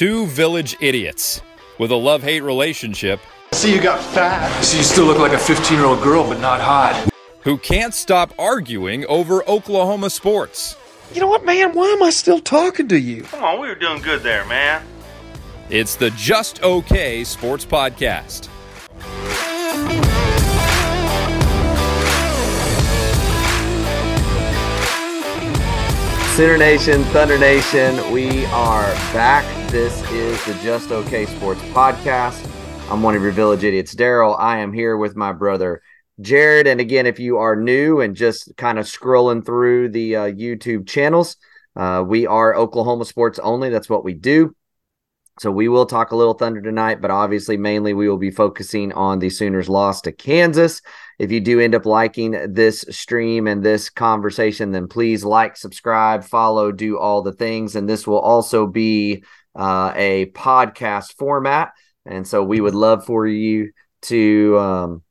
Two village idiots with a love hate relationship See, you got fat. See, you still look like a 15 year old girl, but not hot. who can't stop arguing over Oklahoma sports. You know what, man? Why am I still talking to you? Come on, we were doing good there, man. It's the Just Okay Sports Podcast. Sooner Nation, Thunder Nation, we are back. This is the Just Okay Sports Podcast. I'm one of your village idiots, Daryl. I am here with my brother, Jared. And again, if you are new and just kind of scrolling through the uh, YouTube channels, uh, we are Oklahoma sports only. That's what we do. So we will talk a little Thunder tonight, but obviously, mainly we will be focusing on the Sooners' loss to Kansas. If you do end up liking this stream and this conversation, then please like, subscribe, follow, do all the things. And this will also be uh, a podcast format. And so we would love for you to um,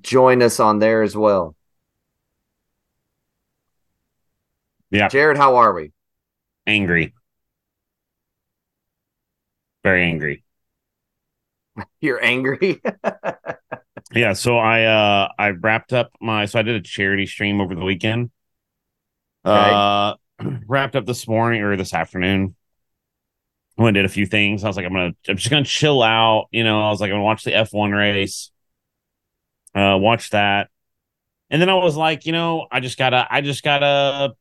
join us on there as well. Yeah. Jared, how are we? Angry. Very angry. You're angry. Yeah, so I uh I wrapped up my so I did a charity stream over the weekend. Uh wrapped up this morning or this afternoon. Went and did a few things. I was like, I'm gonna I'm just gonna chill out. You know, I was like, I'm gonna watch the F1 race. Uh watch that. And then I was like, you know, I just gotta I just gotta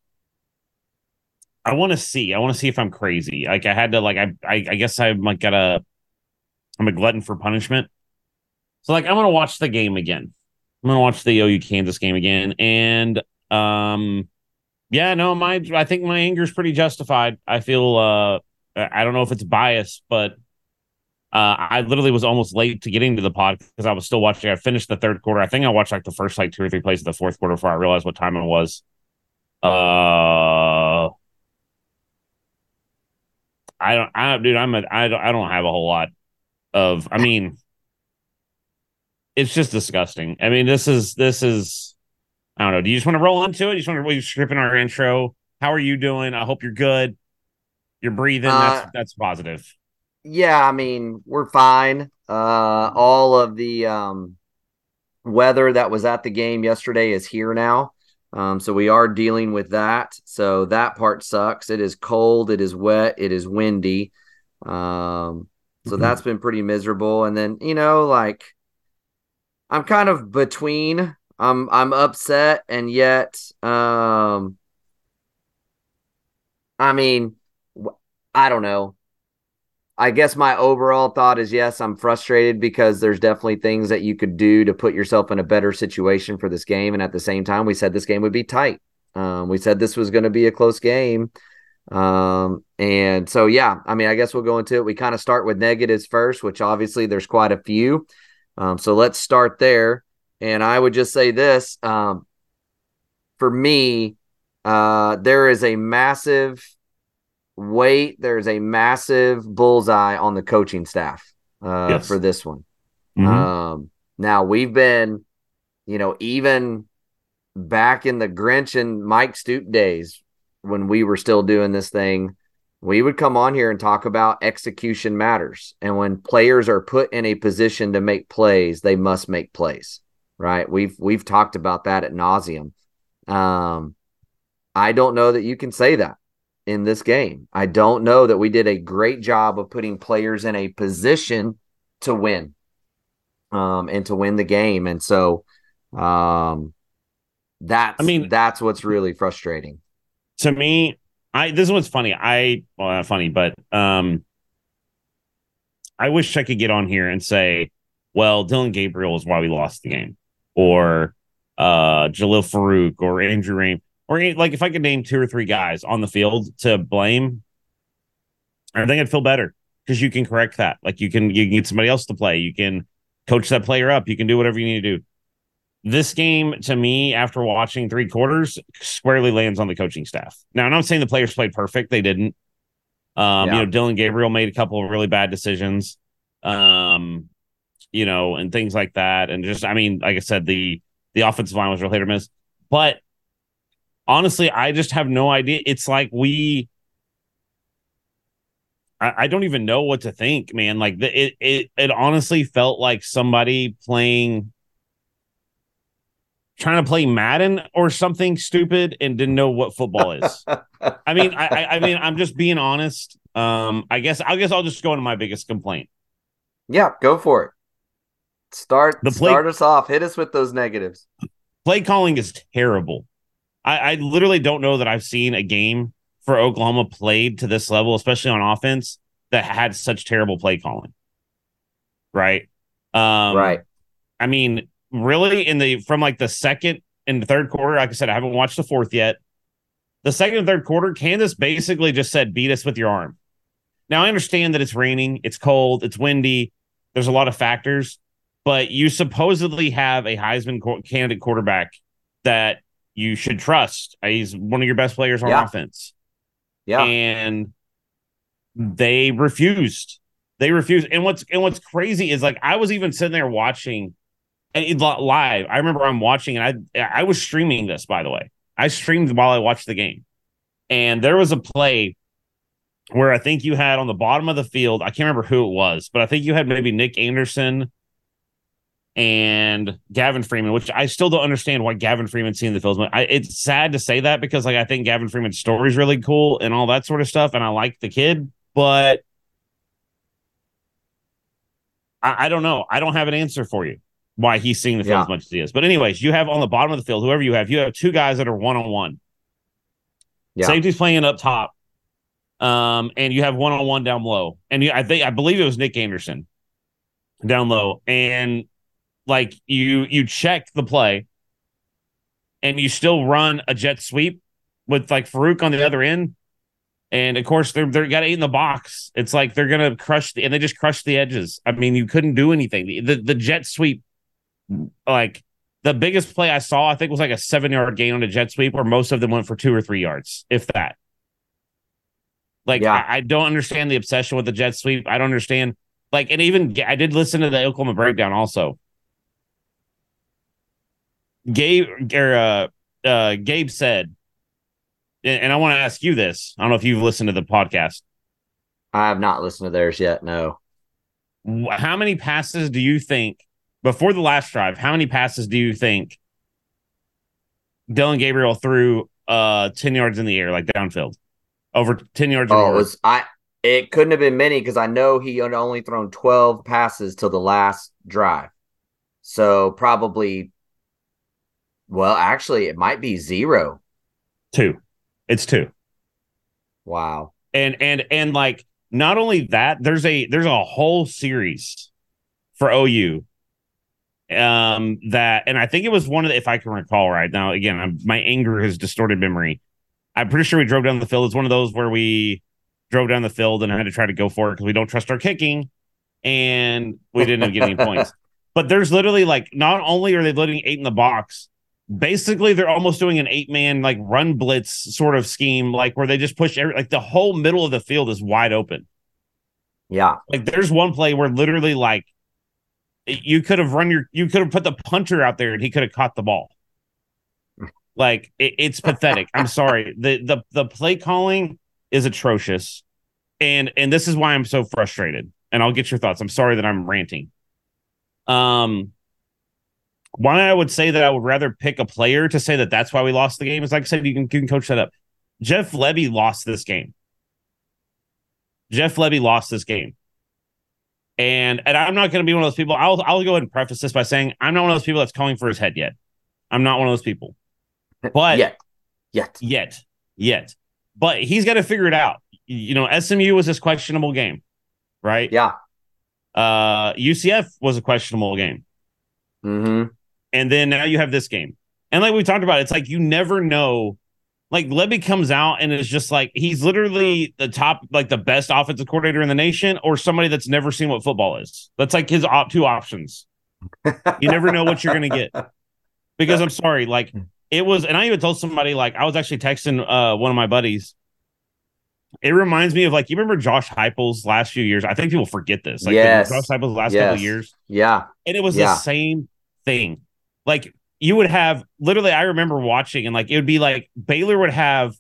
I want to see. I want to see if I'm crazy. Like I had to like I I, I guess I'm like gotta I'm a glutton for punishment. So like I'm gonna watch the game again. I'm gonna watch the OU Kansas game again, and um, yeah, no, my I think my anger is pretty justified. I feel uh, I don't know if it's bias, but uh, I literally was almost late to getting to the pod because I was still watching. I finished the third quarter. I think I watched like the first like two or three plays of the fourth quarter before I realized what time it was. Uh, I don't, I dude, I'm a, I don't, I don't have a whole lot of. I mean it's just disgusting. I mean, this is this is I don't know. Do you just want to roll into it? You just want to we stripping our intro? How are you doing? I hope you're good. You're breathing. Uh, that's that's positive. yeah, I mean, we're fine. Uh all of the um weather that was at the game yesterday is here now. Um, so we are dealing with that. So that part sucks. It is cold, it is wet, it is windy. Um, so Mhm. that's been pretty miserable. And then, you know, like I'm kind of between. I'm I'm upset and yet um I mean I don't know. I guess my overall thought is yes, I'm frustrated because there's definitely things that you could do to put yourself in a better situation for this game. And at the same time, we said this game would be tight. Um, we said this was going to be a close game. Um, and so, yeah, I mean, I guess we'll go into it. We kind of start with negatives first, which obviously there's quite a few. Um, so let's start there. And I would just say this um, for me, uh, there is a massive weight, there's a massive bullseye on the coaching staff uh, Yes. for this one. Mhm. Um, now we've been, you know, even back in the Grinch and Mike Stoop days when we were still doing this thing, we would come on here and talk about execution matters. And when players are put in a position to make plays, they must make plays. Right. We've we've talked about that at nauseum. Um, I don't know that you can say that in this game. I don't know that we did a great job of putting players in a position to win um, and to win the game. And so um, that's I mean- that's what's really frustrating. to me, I this is what's funny. I well, not funny, but um, I wish I could get on here and say, well, Dillon Gabriel is why we lost the game, or uh, Jalil Farooq, or Andrew Raym, or like if I could name two or three guys on the field to blame, I think I'd feel better because you can correct that. Like you can you can get somebody else to play. You can coach that player up. You can do whatever you need to do. This game, to me, after watching three quarters, squarely lands on the coaching staff. Now, I'm not saying the players played perfect; they didn't. Um, Yeah. You know, Dillon Gabriel made a couple of really bad decisions. Um, you know, and things like that, and just, I mean, like I said, the the offensive line was real hit or miss. But honestly, I just have no idea. It's like we I, I don't even know what to think, man. Like the, it, it, it honestly felt like somebody playing, trying to play Madden or something stupid and didn't know what football is. I mean, I, I, mean, I'm just being honest. Um, I guess, I guess I'll just go into my biggest complaint. Yeah, go for it. Start The play- start us off. Hit us with those negatives. Play calling is terrible. I, I literally don't know that I've seen a game for Oklahoma played to this level, especially on offense, that had such terrible play calling. Right. Um, right. I mean, really, in the from like the second and the third quarter, like I said, I haven't watched the fourth yet. The second and third quarter, Kansas basically just said, beat us with your arm. Now, I understand that it's raining, it's cold, it's windy, there's a lot of factors, but you supposedly have a Heisman co- candidate quarterback that you should trust. He's one of your best players on Yeah. offense. Yeah. And they refused. They refused. And what's and what's crazy is like I was even sitting there watching and it li- live. I remember I'm watching and I I was streaming this by the way. I streamed while I watched the game. And there was a play where I think you had on the bottom of the field, I can't remember who it was, but I think you had maybe Nic Anderson and Gavin Freeman, which I still don't understand why Gavin Freeman's seeing the field. I, it's sad to say that because like I think Gavin Freeman's story is really cool and all that sort of stuff, and I like the kid, but I, I don't know. I don't have an answer for you why he's seeing the field Yeah. as much as he is. But anyways, you have on the bottom of the field, whoever you have, you have two guys that are one on one. Safety's playing up top. Um, and you have one on one down low. And you, I think I believe it was Nic Anderson down low. And like you you check the play and you still run a jet sweep with like Farooq on the other end. And of course, they're they're got eight in the box. It's like they're gonna crush the and they just crush the edges. I mean, you couldn't do anything. The the, the jet sweep, like the biggest play I saw, I think was like a seven yard gain on a jet sweep, where most of them went for two or three yards, if that. Like Yeah. I, I don't understand the obsession with the jet sweep. I don't understand. Like, and even I did listen to the Oklahoma breakdown also. Gabe or uh, uh, Gabe said, and, and I want to ask you this. I don't know if you've listened to the podcast. I have not listened to theirs yet. No. How many passes do you think before the last drive? How many passes do you think Dillon Gabriel threw uh 10 yards in the air, like downfield? Over 10 yards Oh, it was I. It couldn't have been many because I know he had only thrown twelve passes till the last drive. So probably. Well, actually, it might be zero. two. It's two. Wow. and and and like not only that there's a there's a whole series for OU um that and I think it was one of the if I can recall right now again I'm, my anger has distorted memory. I'm pretty sure we drove down the field. It's one of those where we drove down the field and I had to try to go for it because we don't trust our kicking and we didn't get any points. But there's literally like not only are they letting eight in the box basically they're almost doing an eight man like run blitz sort of scheme like where they just push every like the whole middle of the field is wide open. Yeah. like there's one play where literally like you could have run your you could have put the punter out there and he could have caught the ball. Like it, it's pathetic. I'm sorry. The the the play calling is atrocious. And and this is why i'm so frustrated. And i'll get your thoughts. I'm sorry that i'm ranting. Um why I would say that I would rather pick a player to say that that's why we lost the game is like I said, you can, you can coach that up. Jeff Lebby lost this game. Jeff Lebby lost this game. And and I'm not going to be one of those people. I'll I'll go ahead and preface this by saying I'm not one of those people that's calling for his head yet. I'm not one of those people. But Yet. Yet. yet, yet. But he's got to figure it out. You know, SMU was this questionable game, right? Yeah. Uh, UCF was a questionable game. Mm-hmm. and then now you have this game. And like we talked about, it's like you never know. Like Lebby comes out and is just like he's literally the top, like the best offensive coordinator in the nation, or somebody that's never seen what football is. That's like his op- two options. You never know what you're gonna get. Because I'm sorry, like it was, and I even told somebody like I was actually texting uh one of my buddies. It reminds me of like you remember Josh Heupel's last few years. I think people forget this. Like Yes. Josh Heupel's last couple of years Yeah. and it was Yeah. the same thing. Like you would have literally, I remember watching and like it would be like Baylor would have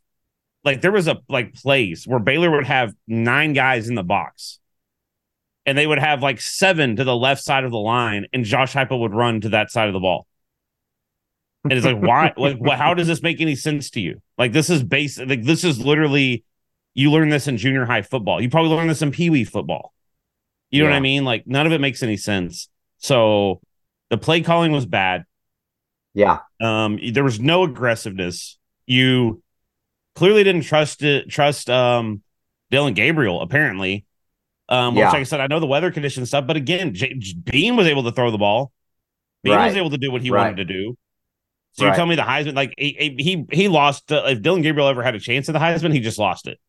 like there was a like plays where Baylor would have nine guys in the box, and they would have like seven to the left side of the line, and Josh Heupel would run to that side of the ball. And it's like, why? Like, what, how does this make any sense to you? Like, this is basic. Like, this is literally you learn this in junior high football. You probably learn this in pee wee football. You know Yeah. what I mean? Like, none of it makes any sense. So, the play calling was bad. Yeah. Um, there was no aggressiveness. You clearly didn't trust it. Trust um, Dillon Gabriel apparently. Um, which, Yeah. like I said, I know the weather condition stuff, but again, J- Bean was able to throw the ball. Bean Right. was able to do what he Right. wanted to do. So you tell me the Heisman, like he he, he lost. Uh, if Dillon Gabriel ever had a chance at the Heisman, he just lost it.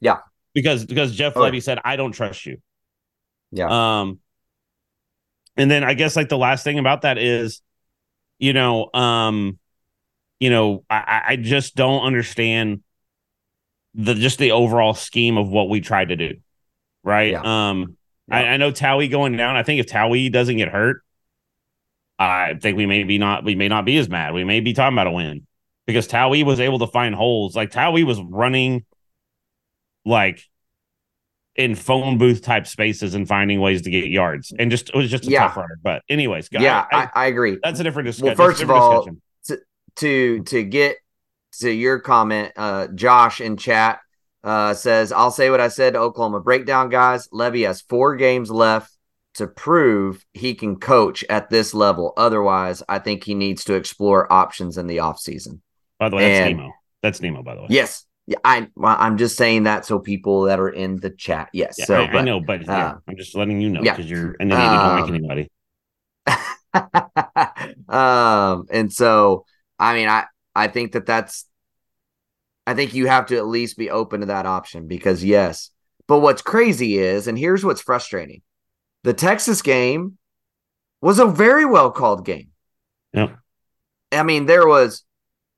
Yeah. because because Jeff Oh. Lebby said, "I don't trust you." Yeah. Um, and then I guess like the last thing about that is, you know, um, you know, I, I- just don't understand the just the overall scheme of what we tried to do, right? Yeah. Um, I, I know Tawee going down. I think if Tawee doesn't get hurt, I think we may be not we may not be as mad. We may be talking about a win because Tawee was able to find holes. Like Tawee was running like in phone booth type spaces and finding ways to get yards, and just it was just a Yeah. tough runner. But anyways, guys, yeah, I- I, I agree. that's a different discussion. Well, first of all, discussion. to to get to your comment, uh, Josh in chat uh, says, "I'll say what I said to Oklahoma breakdown guys. Lebby has four games left to prove he can coach at this level. Otherwise, I think he needs to explore options in the offseason. by the way, that's and- Nemo. That's Nemo, by the way. Yes, yeah, I I'm just saying that so people that are in the chat, yes. Yeah, so, I, I know, but yeah, uh, I'm just letting you know yeah. because you're an idiot. you don't like Um, anybody. um and so i mean i i think that that's i think you have to at least be open to that option because yes but what's crazy is and here's what's frustrating the texas game was a very well called game Yep. i mean there was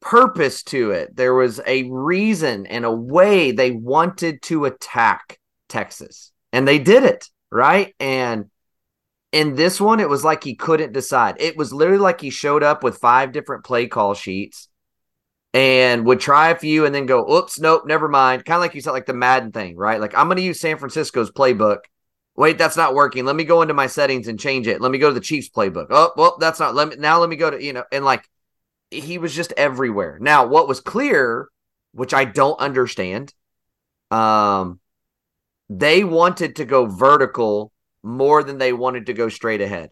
purpose to it there was a reason and a way they wanted to attack texas and they did it right and in this one, it was like he couldn't decide. It was literally like he showed up with five different play call sheets and would try a few and then go, oops, nope, never mind. Kind of like you said, like the Madden thing, right? Like, I'm going to use San Francisco's playbook. Wait, that's not working. Let me go into my settings and change it. Let me go to the Chiefs playbook. Oh, well, that's not. Let me now. Let me go to you know, and like he was just everywhere. Now, what was clear, which I don't understand, um, they wanted to go vertical more than they wanted to go straight ahead.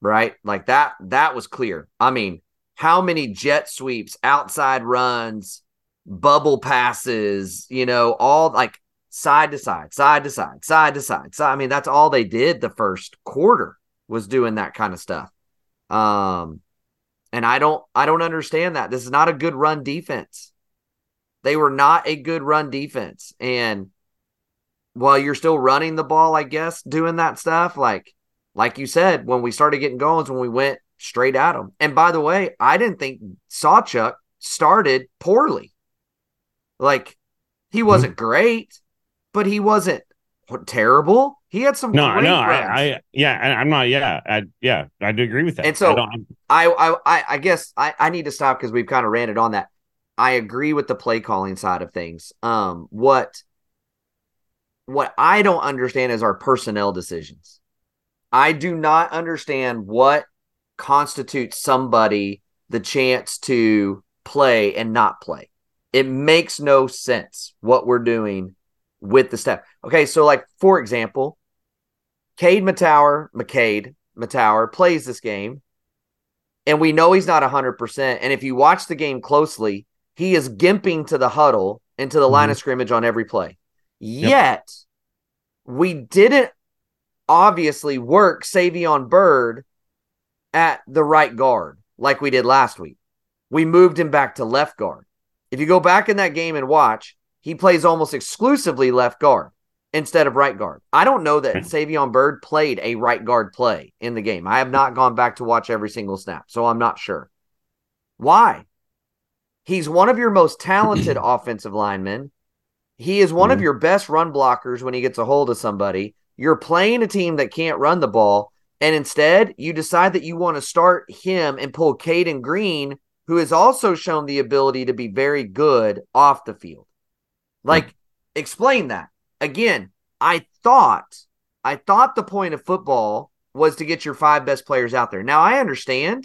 Right? Like that that was clear. I mean, how many jet sweeps, outside runs, bubble passes, you know, all like side to side, side to side, side to side. So I mean, that's all they did the first quarter was doing that kind of stuff. Um and I don't I don't understand that. This is not a good run defense. They were not a good run defense. And while you're still running the ball, I guess, doing that stuff, like like you said, when we started getting going is when we went straight at them. And by the way, I didn't think Sawchuk started poorly. Like he mm-hmm. wasn't great, but he wasn't terrible. He had some No, great no. I, I, yeah, I, I'm not. Yeah, I, yeah, I do agree with that. And so- I I I I, I guess I, I need to stop because we've kind of ranted on that. I agree with the play calling side of things. Um, what what I don't understand is our personnel decisions. I do not understand what constitutes somebody the chance to play and not play. It makes no sense what we're doing with the staff. Okay, so like for example, Cade Mettauer, McKade Mettauer plays this game and we know he's not 100%. And if you watch the game closely, he is gimping to the huddle and to the line mm-hmm. of scrimmage on every play. Yet, we didn't obviously work Savion Byrd at the right guard like we did last week. We moved him back to left guard. If you go back in that game and watch, he plays almost exclusively left guard instead of right guard. I don't know that Savion Byrd played a right guard play in the game. I have not gone back to watch every single snap, so I'm not sure. Why? He's one of your most talented offensive linemen. He is one of Mhm. your best run blockers when he gets a hold of somebody. You're playing a team that can't run the ball, and instead you decide that you want to start him and pull Cayden Green who has also shown the ability to be very good off the field. Like, explain that. Again, I thought, I thought the point of football was to get your five best players out there. Now I understand.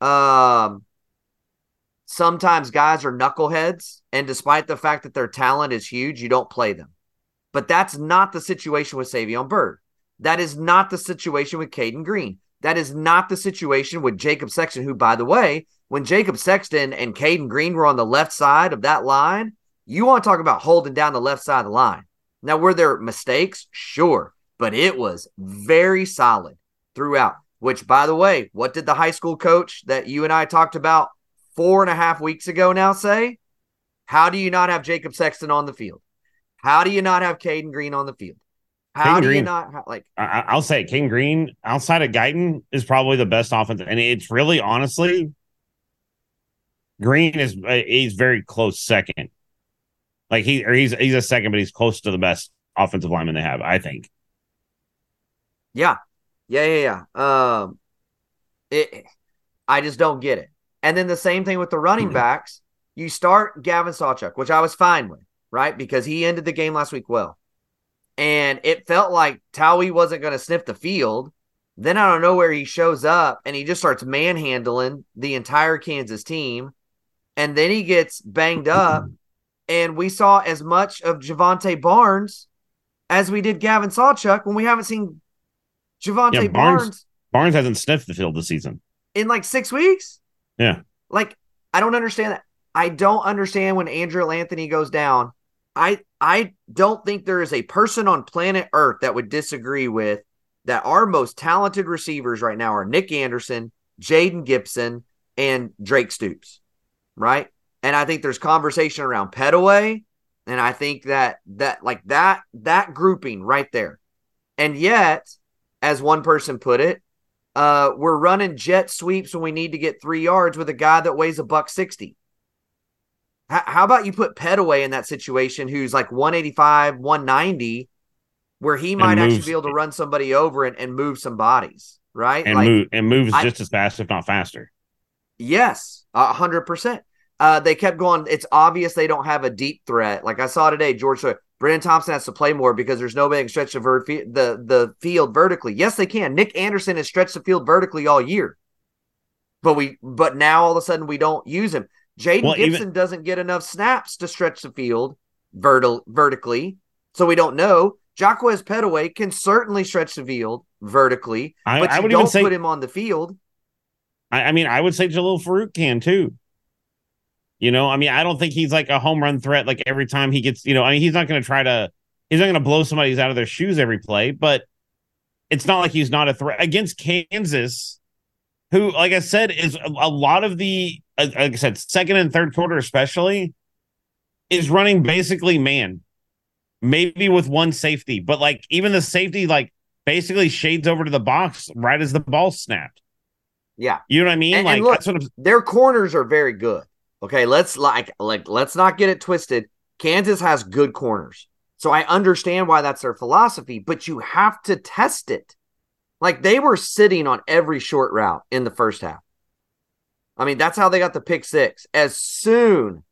Um, sometimes guys are knuckleheads, and despite the fact that their talent is huge, you don't play them. But that's not the situation with Savion Byrd. That is not the situation with Cayden Green. That is not the situation with Jacob Sexton, who, by the way, when Jacob Sexton and Cayden Green were on the left side of that line, you want to talk about holding down the left side of the line. Now, were there mistakes? Sure, but it was very solid throughout. Which, by the way, what did the high school coach that you and I talked about four and a half weeks ago now say? How do you not have Jacob Sexton on the field? How do you not have Cayden Green on the field? How do you not like? I, I'll say King Green outside of Guyton is probably the best offense, and it's really honestly, Green is uh, he's very close second. Like he or he's he's a second, but he's close to the best offensive lineman they have. I think. Yeah, yeah, yeah, yeah. Um, it. I just don't get it. And then the same thing with the running Hmm. backs. You start Gavin Sawchuk, which I was fine with, right? Because he ended the game last week well. And it felt like Tawee wasn't going to sniff the field. Then I don't know where he shows up and he just starts manhandling the entire Kansas team. And then he gets banged up. And we saw as much of Jovantae Barnes as we did Gavin Sawchuk when we haven't seen Jovantae Yeah, Barnes- Barnes Barnes hasn't sniffed the field this season. in like six weeks. Yeah. Like, I don't understand that. I don't understand when Andrel Anthony goes down. I I don't think there is a person on planet Earth that would disagree with that our most talented receivers right now are Nic Anderson, Jayden Gibson, and Drake Stoops. Right. And I think there's conversation around Pettaway. And I think that that like that that grouping right there. And yet, as one person put it, uh, we're running jet sweeps when we need to get three yards with a guy that weighs a buck sixty. H- how about you put Pettaway in that situation, who's like one eighty five, one ninety, where he might actually be able to run somebody over and, and move some bodies, right? and Like, move and moves I- just as fast, if not faster. Yes, a hundred percent. Uh, they kept going. It's obvious they don't have a deep threat. Like I saw today, George. Brandon Thompson has to play more because there's nobody that can stretch the, ver- the the field vertically. Yes, they can. Nic Anderson has stretched the field vertically all year, but we but now all of a sudden we don't use him. Jayden Well, even- Gibson doesn't get enough snaps to stretch the field verti- vertically, so we don't know. Jaquaize Pettaway can certainly stretch the field vertically, I, but I would don't even say put him on the field. I, I mean, I would say Jalil Farooq can too. You know, I mean, I don't think he's like a home run threat. Like every time he gets, you know, I mean, he's not going to try to, he's not going to blow somebody's out of their shoes every play, but it's not like he's not a threat against Kansas, who, like I said, is a, lot of the, uh, like I said, second and third quarter, especially, is running basically man, maybe with one safety, but like even the safety, like basically shades over to the box right as the ball snapped. Yeah. You know what I mean? And- like and look, that's what I'm, their corners are very good. Okay, let's like like let's not get it twisted. Kansas has good corners. So I understand why that's their philosophy, but you have to test it. Like they were sitting on every short route in the first half. I mean, that's how they got the pick six. As soon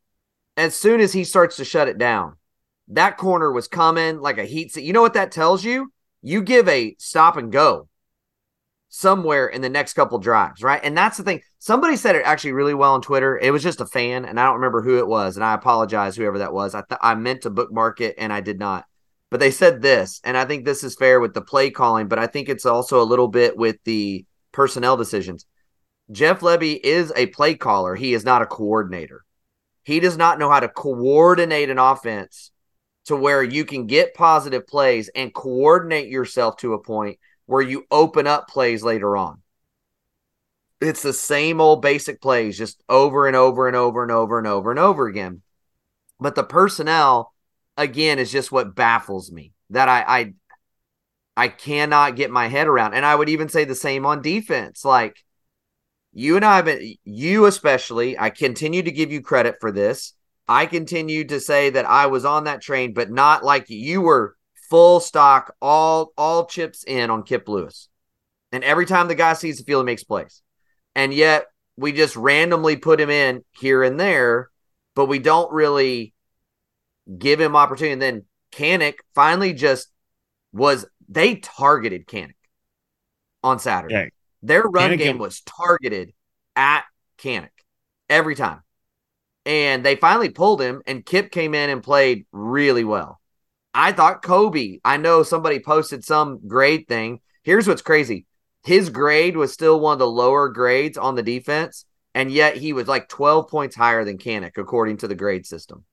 as soon as he starts to shut it down, that corner was coming like a heat. You know what that tells you? You give a stop and go somewhere in the next couple drives, right? And that's the thing. Somebody said it actually really well on Twitter. It was just a fan, and I don't remember who it was, and I apologize whoever that was. I th- I meant to bookmark it and I did not. But they said this, and I think this is fair with the play calling, but I think it's also a little bit with the personnel decisions. Jeff Lebby is a play caller. He is not a coordinator. He does not know how to coordinate an offense to where you can get positive plays and coordinate yourself to a point where you open up plays later on. It's the same old basic plays just over and over and over and over and over and over again. But the personnel, again, is just what baffles me that I I, I cannot get my head around. And I would even say the same on defense. Like you and I have been, you especially, I continue to give you credit for this. I continue to say that I was on that train, but not like you were full stock, all all chips in on Kip Lewis. And every time the guy sees the field, he makes plays. And yet we just randomly put him in here and there, but we don't really give him opportunity. And then Kanak finally just was they targeted Kanak on Saturday. Yeah. Their run Kanak game and- was targeted at Kanak every time. And they finally pulled him, and Kip came in and played really well. I thought Kobe, I know somebody posted some grade thing. Here's what's crazy his grade was still one of the lower grades on the defense, and yet he was like 12 points higher than Kanak, according to the grade system.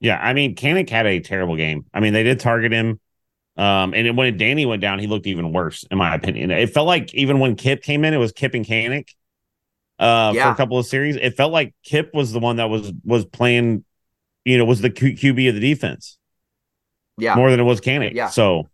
Yeah, I mean, Kanak had a terrible game. I mean, they did target him. Um, and when Danny went down, he looked even worse, in my opinion. It felt like even when Kip came in, it was Kip and Kanak uh, for a couple of series. It felt like Kip was the one that was was playing, you know, was the Q- QB of the defense Yeah. more than it was Kanak. Yeah. So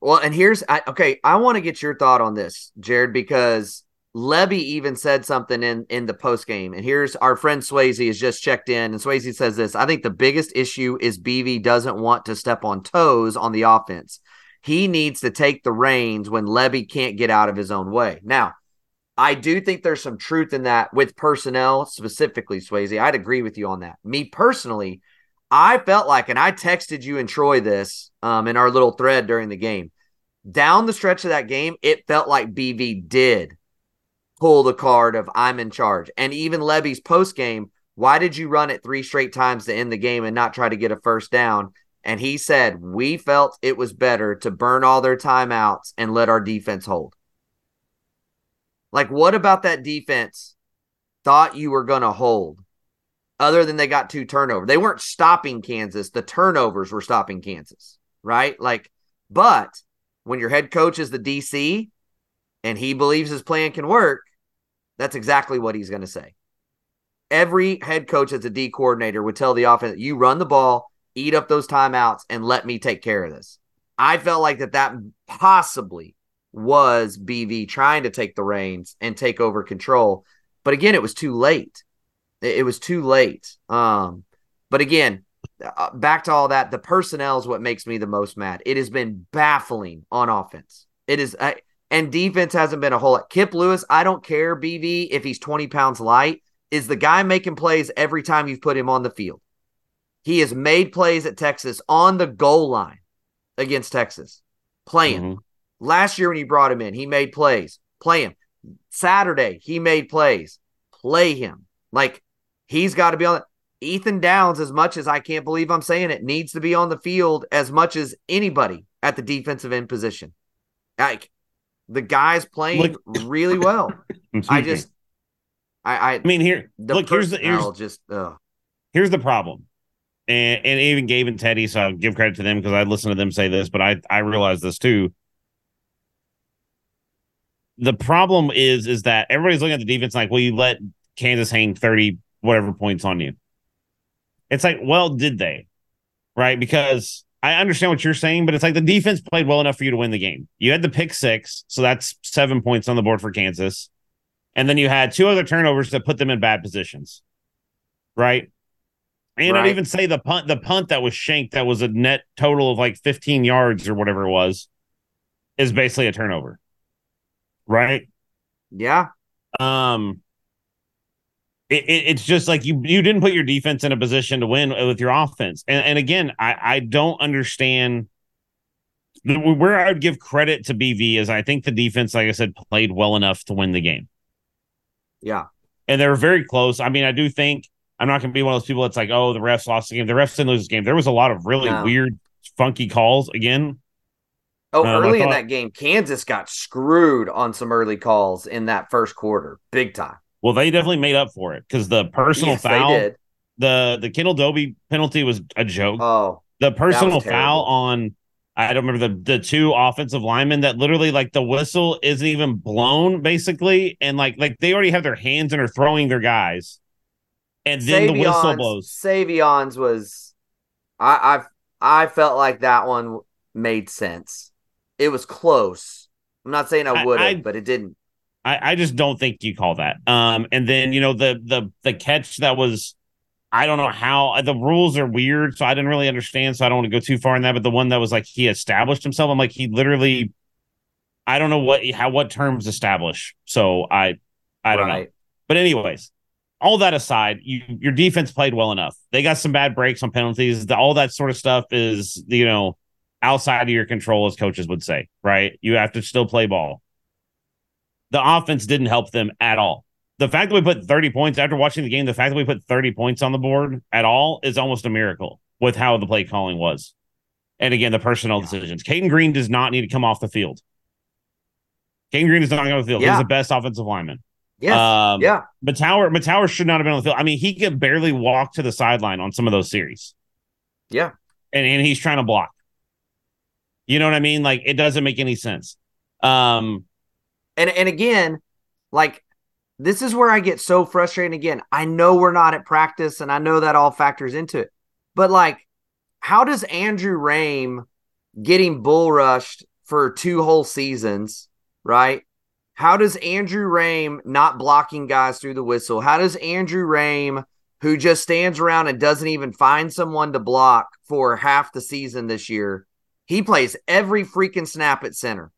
Well, and here's I, okay. I want to get your thought on this, Jared, because Lebby even said something in in the post game. And here's our friend Swayze has just checked in, and Swayze says this: I think the biggest issue is BV doesn't want to step on toes on the offense. He needs to take the reins when Lebby can't get out of his own way. Now, I do think there's some truth in that with personnel specifically, Swayze. I'd agree with you on that. Me personally, I felt like, and I texted you and Troy this um, in our little thread during the game. Down the stretch of that game, it felt like BV did pull the card of I'm in charge. And even Lebby's post game, why did you run it three straight times to end the game and not try to get a first down? And he said, We felt it was better to burn all their timeouts and let our defense hold. Like, what about that defense thought you were going to hold? Other than they got two turnovers, they weren't stopping Kansas. The turnovers were stopping Kansas, right? Like, but when your head coach is the DC and he believes his plan can work, that's exactly what he's going to say. Every head coach that's a D coordinator would tell the offense, you run the ball, eat up those timeouts, and let me take care of this. I felt like that that possibly was BV trying to take the reins and take over control. But again, it was too late. It, it was too late. Um, but again, uh, back to all that, the personnel is what makes me the most mad. It has been baffling on offense. It is, uh, and defense hasn't been a whole lot. Kip Lewis, I don't care, BV, if he's 20 pounds light, is the guy making plays every time you've put him on the field. He has made plays at Texas on the goal line against Texas, playing. Mhm. Last year when you brought him in, he made plays. Play him. Saturday, he made plays. Play him. Like he's got to be on. Ethan Downs, as much as I can't believe I'm saying it, needs to be on the field as much as anybody at the defensive end position. Like the guy's playing Look- really well. I just, I, I, I mean, here, the look, here's the here's just, uh, here's the problem. And, and even Gabe and Teddy, so I'll give credit to them because I listened to them say this, but I I realize this too. The problem is is that everybody's looking at the defense like, well, you let Kansas hang 30 whatever points on you. It's like, well, did they? Right? Because I understand what you're saying, but it's like the defense played well enough for you to win the game. You had the pick six, so that's seven points on the board for Kansas. And then you had two other turnovers that put them in bad positions. Right? And Right. I'd even say the punt, the punt that was shanked, that was a net total of like 15 yards or whatever it was, is basically a turnover. Right. yeah, Um it, it, it's just like you you didn't put your defense in a position to win with your offense. And and again, I, I don't understand the- where I would give credit to BV is I think the defense, like I said, played well enough to win the game. yeah, And they were very close. I mean, I do think I'm not going to be one of those people that's like, oh, the refs lost the game. The refs didn't lose the game. There was a lot of really No. weird, funky calls again. Oh, Um, early in that game, Kansas got screwed on some early calls in that first quarter, big time. Well, they definitely made up for it because the personal Yes, foul, they did. the the Kendel Dolby penalty was a joke. Oh, the personal foul on I don't remember the the two offensive linemen that literally like the whistle isn't even blown basically, and like like they already have their hands and are throwing their guys, and then the whistle blows. Savion's was, I I I felt like that one made sense. It was close. I'm not saying I would have, but it didn't. I, I just don't think you call that. Um, and then you know the the the catch that was, I don't know how the rules are weird, so I didn't really understand. So I don't want to go too far in that. But the one that was like he established himself, I'm like he literally, I don't know what how what terms establish. So I, I don't know. But anyways, all that aside, you, your defense played well enough. They got some bad breaks on penalties. The, all that sort of stuff is, you know, outside of your control, as coaches would say, right? You have to still play ball. The offense didn't help them at all. The fact that we put 30 points after watching the game, the fact that we put 30 points on the board at all is almost a miracle with how the play calling was. And again, the personnel decisions. Cayden Green does not need to come off the field. Cayden Green is not going to the field. Yeah. He's the best offensive lineman. Yes. Um, yeah. Mettauer, Mettauer should not have been on the field. I mean, he could barely walk to the sideline on some of those series. Yeah. And, and he's trying to block. You know what I mean? Like it doesn't make any sense. Um, And and again, like this is where I get so frustrated again. I know we're not at practice and I know that all factors into it. But like how does Andrew Raym getting bull rushed for two whole seasons, right? How does Andrew Raym not blocking guys through the whistle? How does Andrew Raym, who just stands around and doesn't even find someone to block for half the season this year, he plays every freaking snap at center.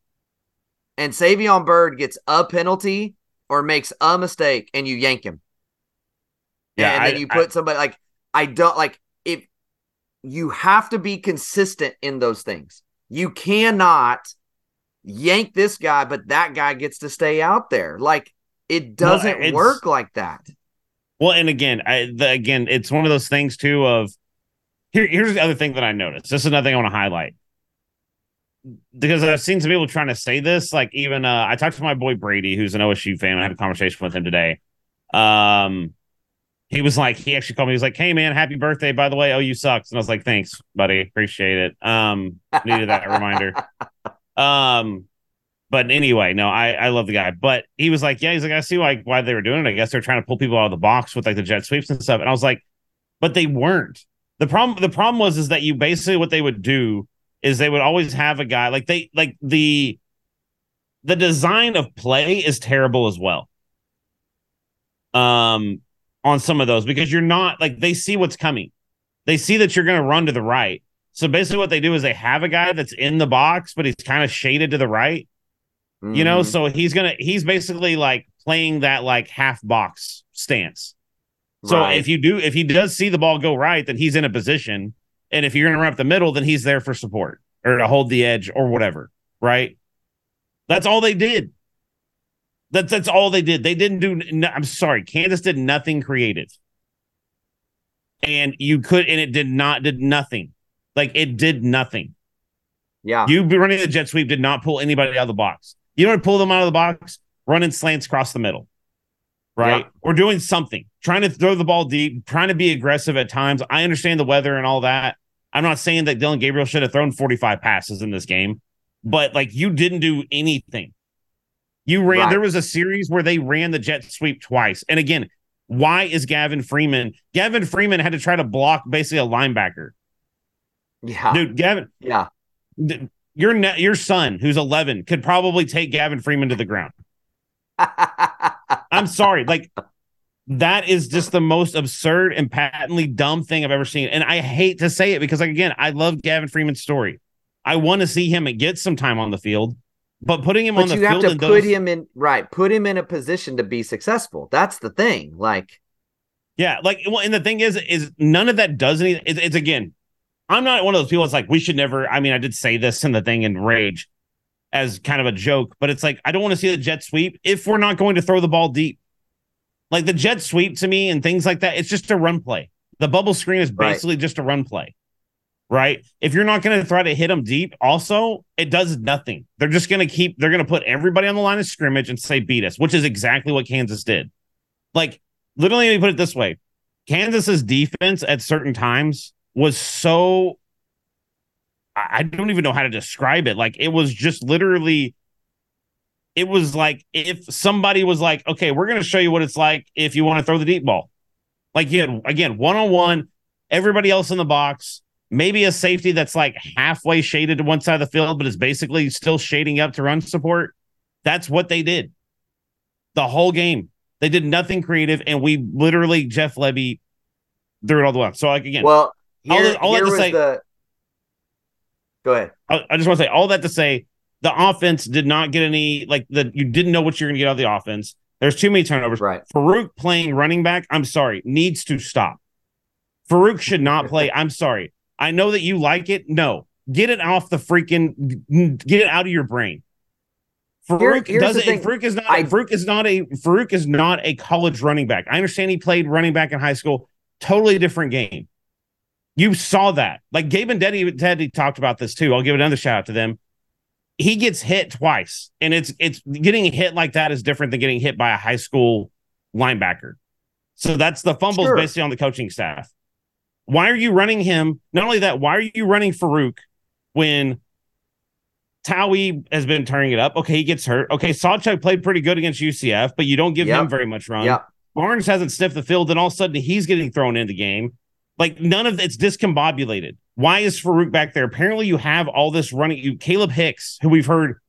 And Savion Byrd gets a penalty or makes a mistake and you yank him. Yeah, and then you put somebody like I don't like if you have to be consistent in those things. You cannot yank this guy, but that guy gets to stay out there. Like it doesn't it's- work like that. well, and again, I the, again, it's one of those things too. Of here, here's the other thing that I noticed. This is another thing I want to highlight because I've seen some people trying to say this. Like even uh, I talked to my boy Brady, who's an OSU fan. I had a conversation with him today. Um, he was like, he actually called me. He was like, "Hey man, happy birthday! By the way, OU sucks." And I was like, "Thanks, buddy, appreciate it." Um, needed that reminder. Um, but anyway, no, I I love the guy. But he was like, yeah, he's like, I see why why they were doing it. I guess they're trying to pull people out of the box with like the jet sweeps and stuff. And I was like, but they weren't. The problem the problem was is that you basically what they would do is they would always have a guy like they like the the design of play is terrible as well. Um on some of those because you're not like they see what's coming. They see that you're going to run to the right. So basically what they do is they have a guy that's in the box but he's kind of shaded to the right you know Mhm. so he's gonna he's basically like playing that like half box stance so Right. if you do if he does see the ball go right then he's in a position and if you're gonna run up the middle then he's there for support or to hold the edge or whatever right? That's all they did. That's that's all they did. They didn't do no, i'm sorry kansas did nothing creative. And you could and it did not did nothing. Like it did nothing. Yeah. you be running the jet sweep did not pull anybody out of the box. You don't pull them out of the box, running slants across the middle, right? Yeah. Or doing something, trying to throw the ball deep, trying to be aggressive at times. I understand the weather and all that. I'm not saying that Dillon Gabriel should have thrown 45 passes in this game, but like you didn't do anything. You ran, Right. there was a series where they ran the jet sweep twice. And again, why is Gavin Freeman? Gavin Freeman had to try to block basically a linebacker. yeah. Dude, Gavin, Yeah. th- your ne- your son who's 11 could probably take Gavin Freeman to the ground. I'm sorry, like that is just the most absurd and patently dumb thing I've ever seen. And I hate to say it because like again, I love Gavin Freeman's story. I want to see him and get some time on the field, but putting him on but the you have field to in put those, him in right, put him in a position to be successful. That's the thing. Like Yeah, like well, and the thing is, is none of that does anything. It's, it's again, I'm not one of those people. that's like we should never. I mean, I did say this in the thing in rage as kind of a joke, but it's like I don't want to see the jet sweep if we're not going to throw the ball deep. Like the jet sweep to me and things like that, it's just a run play. The bubble screen is Right. basically just a run play, right? If you're not going to try to hit them deep, also it does nothing. They're just going to keep. They're going to put everybody on the line of scrimmage and say beat us, which is exactly what Kansas did. Like literally, let me put it this way: Kansas's defense at certain times was so I don't even know how to describe it. Like it was just literally it was like if somebody was like, okay, we're gonna show you what it's like if you want to throw the deep ball. Like you had again, one on one, everybody else in the box, maybe a safety that's like halfway shaded to one side of the field, but is basically still shading up to run support. That's what they did the whole game. They did nothing creative, and we literally Jeff Lebby threw it all the way. So like again, well All here, all that here to was say- the go ahead. I, I just want to say all that to say the offense did not get any like that. you didn't know what you're going to get out of the offense. There's too many turnovers. Right. Farooq playing running back, I'm sorry, needs to stop. Farooq should not play. I'm sorry. I know that you like it. No, get it off the freaking, get it out of your brain. Farooq Here- doesn't. Farooq is not. I- Farooq is not a. Farooq is not a college running back. I understand he played running back in high school. Totally different game. You saw that. Like Gabe and Teddy, Teddy talked about this too. I'll give another shout out to them. He gets hit twice, and it's it's getting hit like that is different than getting hit by a high school linebacker. So that's the fumbles Sure. basically on the coaching staff. Why are you running him? Not only that, why are you running Farooq when Tawee has been turning it up? Okay, he gets hurt. Okay, Sawchuk played pretty good against UCF, but you don't give Yep. him very much run. Yep. Barnes hasn't sniffed the field, and all of a sudden he's getting thrown in the game. Like none of it's discombobulated. Why is Farooq back there? Apparently, you have all this running. You Kalib Hicks, who we've heard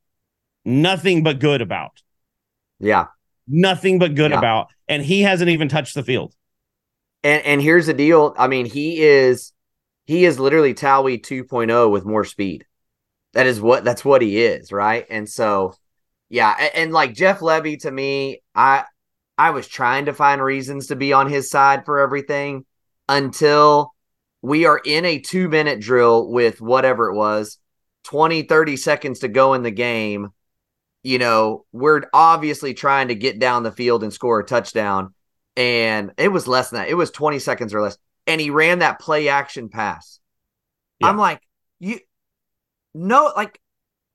nothing but good about, Yeah. nothing but good Yeah. about, and he hasn't even touched the field. And and here's the deal. I mean, he is he is literally Tawee 2.0 with more speed. That is what that's what he is, right? And so yeah, and, and like Jeff Lebby to me, I I was trying to find reasons to be on his side for everything until we are in a 2-minute drill with whatever it was, 20 30 seconds to go in the game. You know, we're obviously trying to get down the field and score a touchdown and it was less than that. It was 20 seconds or less. And he ran that play action pass. Yeah. I'm like, you no, like,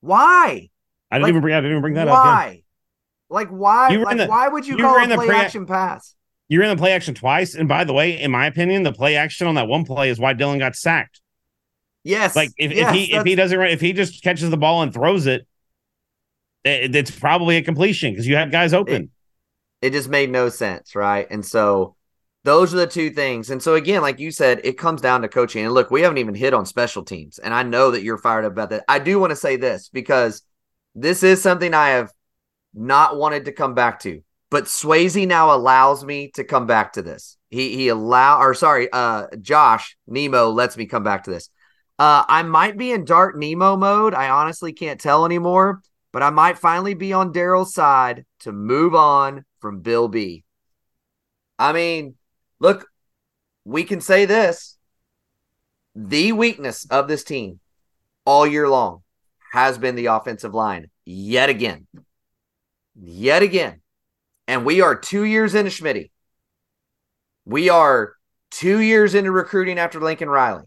why? I didn't Like, even bring. I didn't even bring that up. yeah. why? Like, why? Like, the- why would you, you call a play pre- action pass? You ran the play action twice, and by the way, in my opinion, the play action on that one play is why Dillon got sacked. Yes. Like if, yes, if he if he doesn't run, if he just catches the ball and throws it, it it's probably a completion because you have guys open. it just made no sense, right? And so those are the two things. And so again, like you said, it comes down to coaching. And look, we haven't even hit on special teams. And I know that you're fired up about that. I do want to say this because this is something I have not wanted to come back to. But Swayze now allows me to come back to this. He he allow or sorry, uh Josh Nemo lets me come back to this. Uh I might be in dark Nemo mode. I honestly can't tell anymore but I might finally be on Daryl's side to move on from Bill B. I mean, look, we can say this. The weakness of this team all year long has been the offensive line yet again. Yet again. And we are two years into Schmitty. We are two years into recruiting after Lincoln Riley.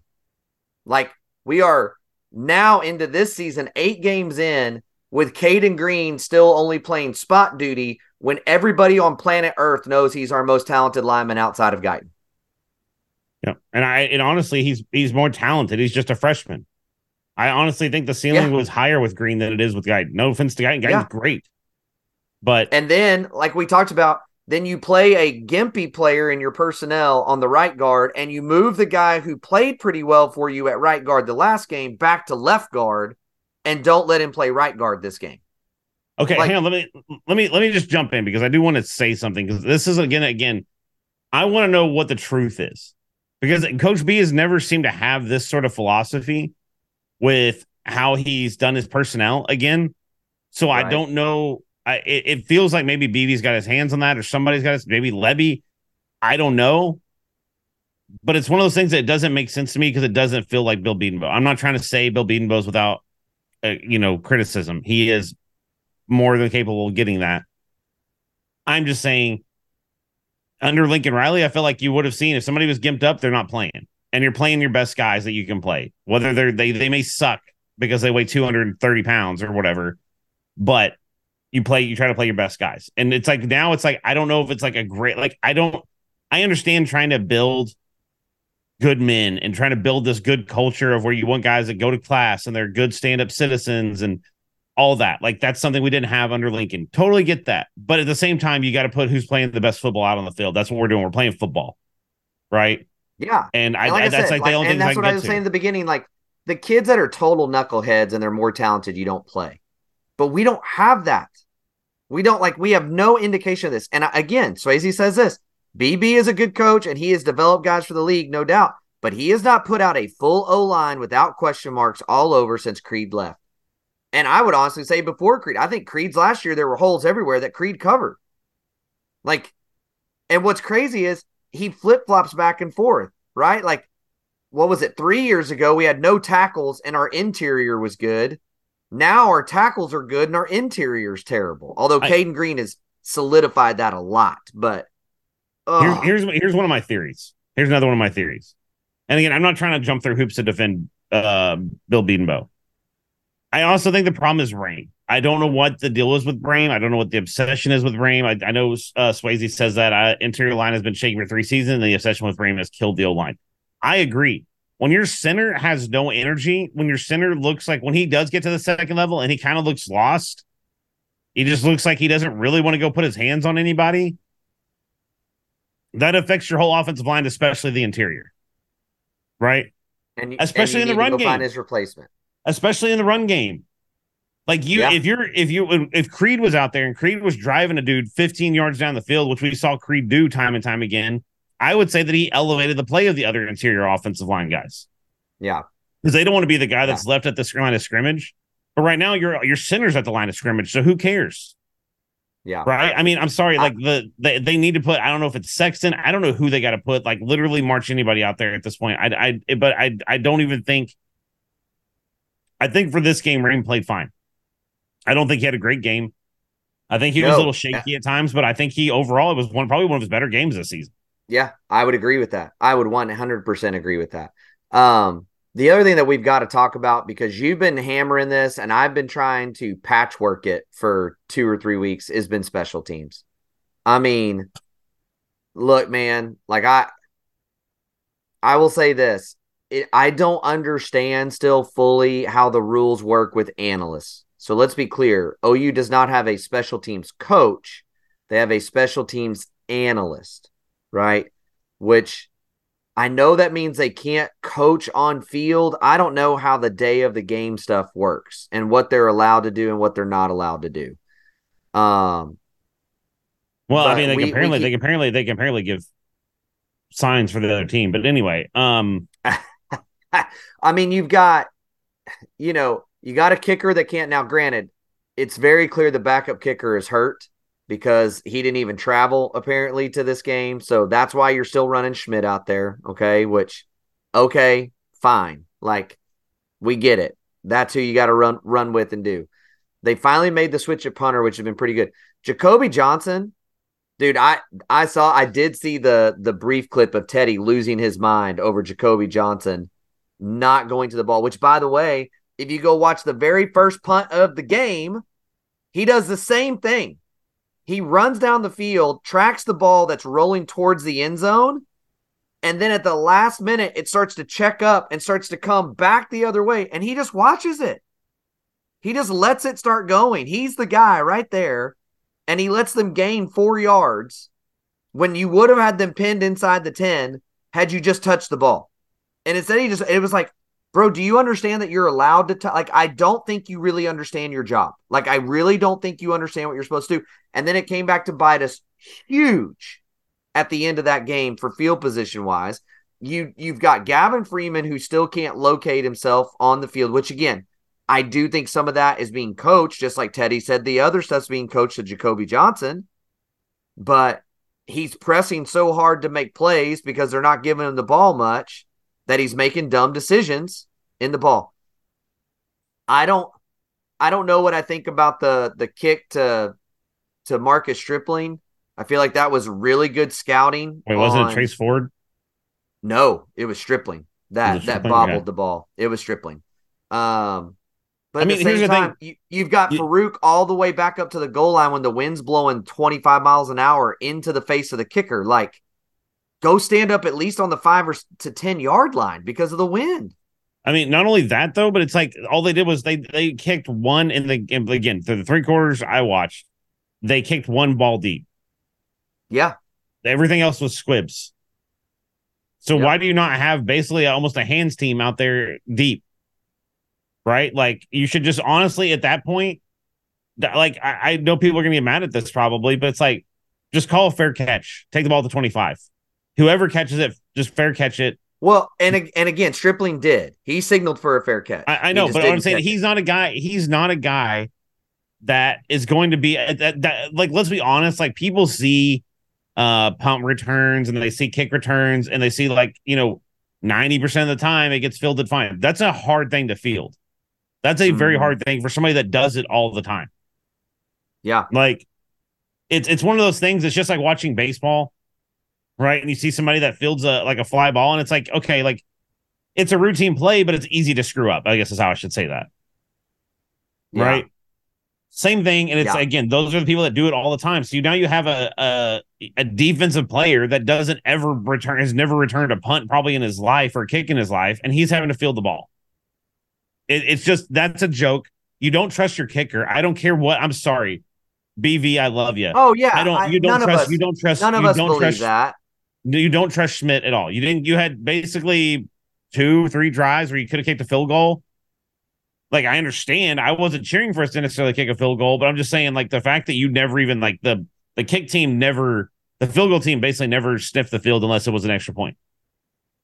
Like we are now into this season, eight games in, with Cayden Green still only playing spot duty when everybody on planet Earth knows he's our most talented lineman outside of Guyton. Yeah, and I and honestly, he's he's more talented. He's just a freshman. I honestly think the ceiling Yeah. was higher with Green than it is with Guyton. No offense to Guyton, Guyton's Yeah. great, but And then, like we talked about, then you play a gimpy player in your personnel on the right guard, and you move the guy who played pretty well for you at right guard the last game back to left guard, and don't let him play right guard this game. Okay, Like- hang on. Let me let me let me just jump in because I do want to say something because this is again again. I want to know what the truth is because Coach B has never seemed to have this sort of philosophy with how he's done his personnel again. So I don't know. I it, it feels like maybe BB's got his hands on that or somebody's got his maybe Lebby. I don't know. But it's one of those things that doesn't make sense to me because it doesn't feel like Bill Bedenbaugh. I'm not trying to say Bill Bedenbaugh's without, uh, you know, criticism. He is more than capable of getting that. I'm just saying, under Lincoln Riley, I feel like you would have seen if somebody was gimped up, they're not playing, and you're playing your best guys that you can play. Whether they're they they may suck because they weigh 230 pounds or whatever, but you play you try to play your best guys, and it's like now it's like I don't know if it's like a great like I don't I understand trying to build good men and trying to build this good culture of where you want guys that go to class and they're good stand-up citizens and all that. Like that's something we didn't have under Lincoln. Totally get that. But at the same time, you got to put who's playing the best football out on the field. That's what we're doing. We're playing football. Right. Yeah. And I, like I, that's said, like the only and thing I that's can what I was to. saying at the beginning. Like the kids that are total knuckleheads and they're more talented, you don't play. But we don't have that. We don't like. We have no indication of this. And again, Swayze says this: BB is a good coach and he has developed guys for the league, no doubt. But he has not put out a full O line without question marks all over since Creed left. And I would honestly say before Creed, I think Creed's last year there were holes everywhere that Creed covered. Like, and what's crazy is he flip flops back and forth, right? Like, what was it? Three years ago, we had no tackles and our interior was good. Now our tackles are good and our interior is terrible. Although I- Cayden Green has solidified that a lot, but here's here's one of my theories. Here's another one of my theories. And again, I'm not trying to jump through hoops to defend uh, Bill Bedenbaugh. I also think the problem is Raym. I don't know what the deal is with Raym. I don't know what the obsession is with Raym. I, I know uh, Swayze says that uh, interior line has been shaking for three seasons, and the obsession with Raym has killed the O line. I agree. When your center has no energy, when your center looks like when he does get to the second level and he kind of looks lost, he just looks like he doesn't really want to go put his hands on anybody. That affects your whole offensive line, especially the interior, right? and you- especially and in the run game. his replacement. especially in the run game. Like you, Yeah. if you're if you if Creed was out there and Creed was driving a dude 15 yards down the field, which we saw Creed do time and time again, I would say that he elevated the play of the other interior offensive line guys Yeah, because they don't want to be the guy that's left at the line of scrimmage. But right now, your your center's at the line of scrimmage, so who cares, yeah. right? I mean, I'm sorry, like the they, they need to put. I don't know if it's Sexton. I don't know who they got to put. Like literally march anybody out there at this point. I I but I I don't even think. I think for this game, Raym played fine. I don't think he had a great game. I think he was a little shaky at times, but I think he overall it was one probably one of his better games this season. Yeah, I would agree with that. I would 100% agree with that. Um, the other thing that we've got to talk about because you've been hammering this and I've been trying to patchwork it for two or three weeks has been special teams. I mean, look, man, like I I will say this. It, I don't understand still fully how the rules work with analysts. So let's be clear. OU does not have a special teams coach. They have a special teams analyst right? Which I know that means they can't coach on field. I don't know how the day of the game stuff works and what they're allowed to do and what they're not allowed to do. Um, Well, I mean, they we- can apparently we they can apparently they can apparently give signs for the other team. But anyway, um, I mean, you've got, you know, you got a kicker that can't. Now, granted, it's very clear the backup kicker is hurt because he didn't even travel apparently to this game. So that's why you're still running Schmit out there. Okay. Which, okay, fine. Like, we get it. That's who you got to run run with and do. They finally made the switch at punter, which has been pretty good. Jacoby Johnson, dude, I I saw I did see the the brief clip of Teddy losing his mind over Jacoby Johnson not going to the ball. Which, by the way, if you go watch the very first punt of the game, he does the same thing. He runs down the field, tracks the ball that's rolling towards the end zone, and then at the last minute, it starts to check up and starts to come back the other way, and he just watches it. He just lets it start going. He's the guy right there, and he lets them gain four yards when you would have had them pinned inside the 10 had you just touched the ball. And instead, he just, it was like, bro, do you understand that you're allowed to, t- like, I don't think you really understand your job. Like, I really don't think you understand what you're supposed to do. And then it came back to bite us huge at the end of that game for field position wise. You you've got Gavin Freeman who still can't locate himself on the field, which again, I do think some of that is being coached, just like Teddy said, the other stuff's being coached to Jacoby Johnson. But he's pressing so hard to make plays because they're not giving him the ball much that he's making dumb decisions in the ball. I don't I don't know what I think about the the kick to to Marcus Stripling. I feel like that was really good scouting. wait, wasn't on- it Trace Ford? No, it was Stripling. That Was it that Stripling? bobbled Yeah. the ball. It was Stripling. Um but I at mean, the here's same the thing. time, you, you've got You- Farooq all the way back up to the goal line when the wind's blowing 25 miles an hour into the face of the kicker. Like, go stand up at least on the five or to 10 yard line because of the wind. I mean, not only that though, but it's like all they did was they they kicked one in the in, again through the three quarters I watched. They kicked one ball deep. Yeah. Everything else was squibs. So why do you not have basically almost a hands team out there deep? Right? Like you should just honestly at that point, like I, I know people are gonna get mad at this probably, but it's like just call a fair catch. Take the ball to 25. Whoever catches it, just fair catch it. Well, and and again, Stripling did. He signaled for a fair catch. I, I know, but I'm saying he's not a guy. He's not a guy that is going to be uh, that, that. Like, let's be honest. Like, people see uh punt returns and they see kick returns and they see like you know 90% of the time it gets fielded fine that's a hard thing to field that's a very Mhm. hard thing for somebody that does it all the time Yeah. like it's it's one of those things it's just like watching baseball right and you see somebody that fields a like a fly ball and it's like okay like it's a routine play but it's easy to screw up i guess is how i should say that Yeah. right same thing and it's Yeah. again those are the people that do it all the time so you now you have a, a a defensive player that doesn't ever return has never returned a punt probably in his life or a kick in his life and he's having to field the ball it, it's just that's a joke you don't trust your kicker i don't care what i'm sorry bv i love you Oh yeah. I don't. You don't trust. Us, you don't trust. None of us believe trust. that. You don't trust Schmit at all. You didn't. You had basically two, three drives where you could have kicked a field goal. Like I understand, I wasn't cheering for us to necessarily kick a field goal, but I'm just saying, like the fact that you never even like the the kick team never, the field goal team basically never sniffed the field unless it was an extra point.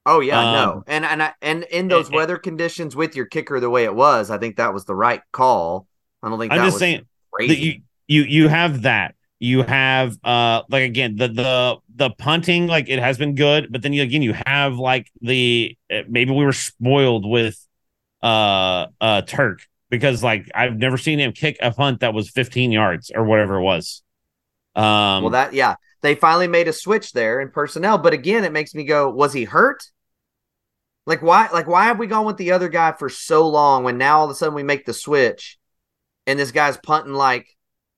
Oh yeah, Um, no, and and I, and in those and- weather conditions with your kicker the way it was, I think that was the right call. I don't think I'm that just was saying crazy. that you you you have that. You have uh like again the the the punting like it has been good, but then you again you have like the uh, maybe we were spoiled with uh uh Turk because like I've never seen him kick a punt that was 15 yards or whatever it was. Um well, that yeah, they finally made a switch there in personnel, but again, it makes me go, was he hurt? Like why? Like why have we gone with the other guy for so long when now all of a sudden we make the switch, and this guy's punting like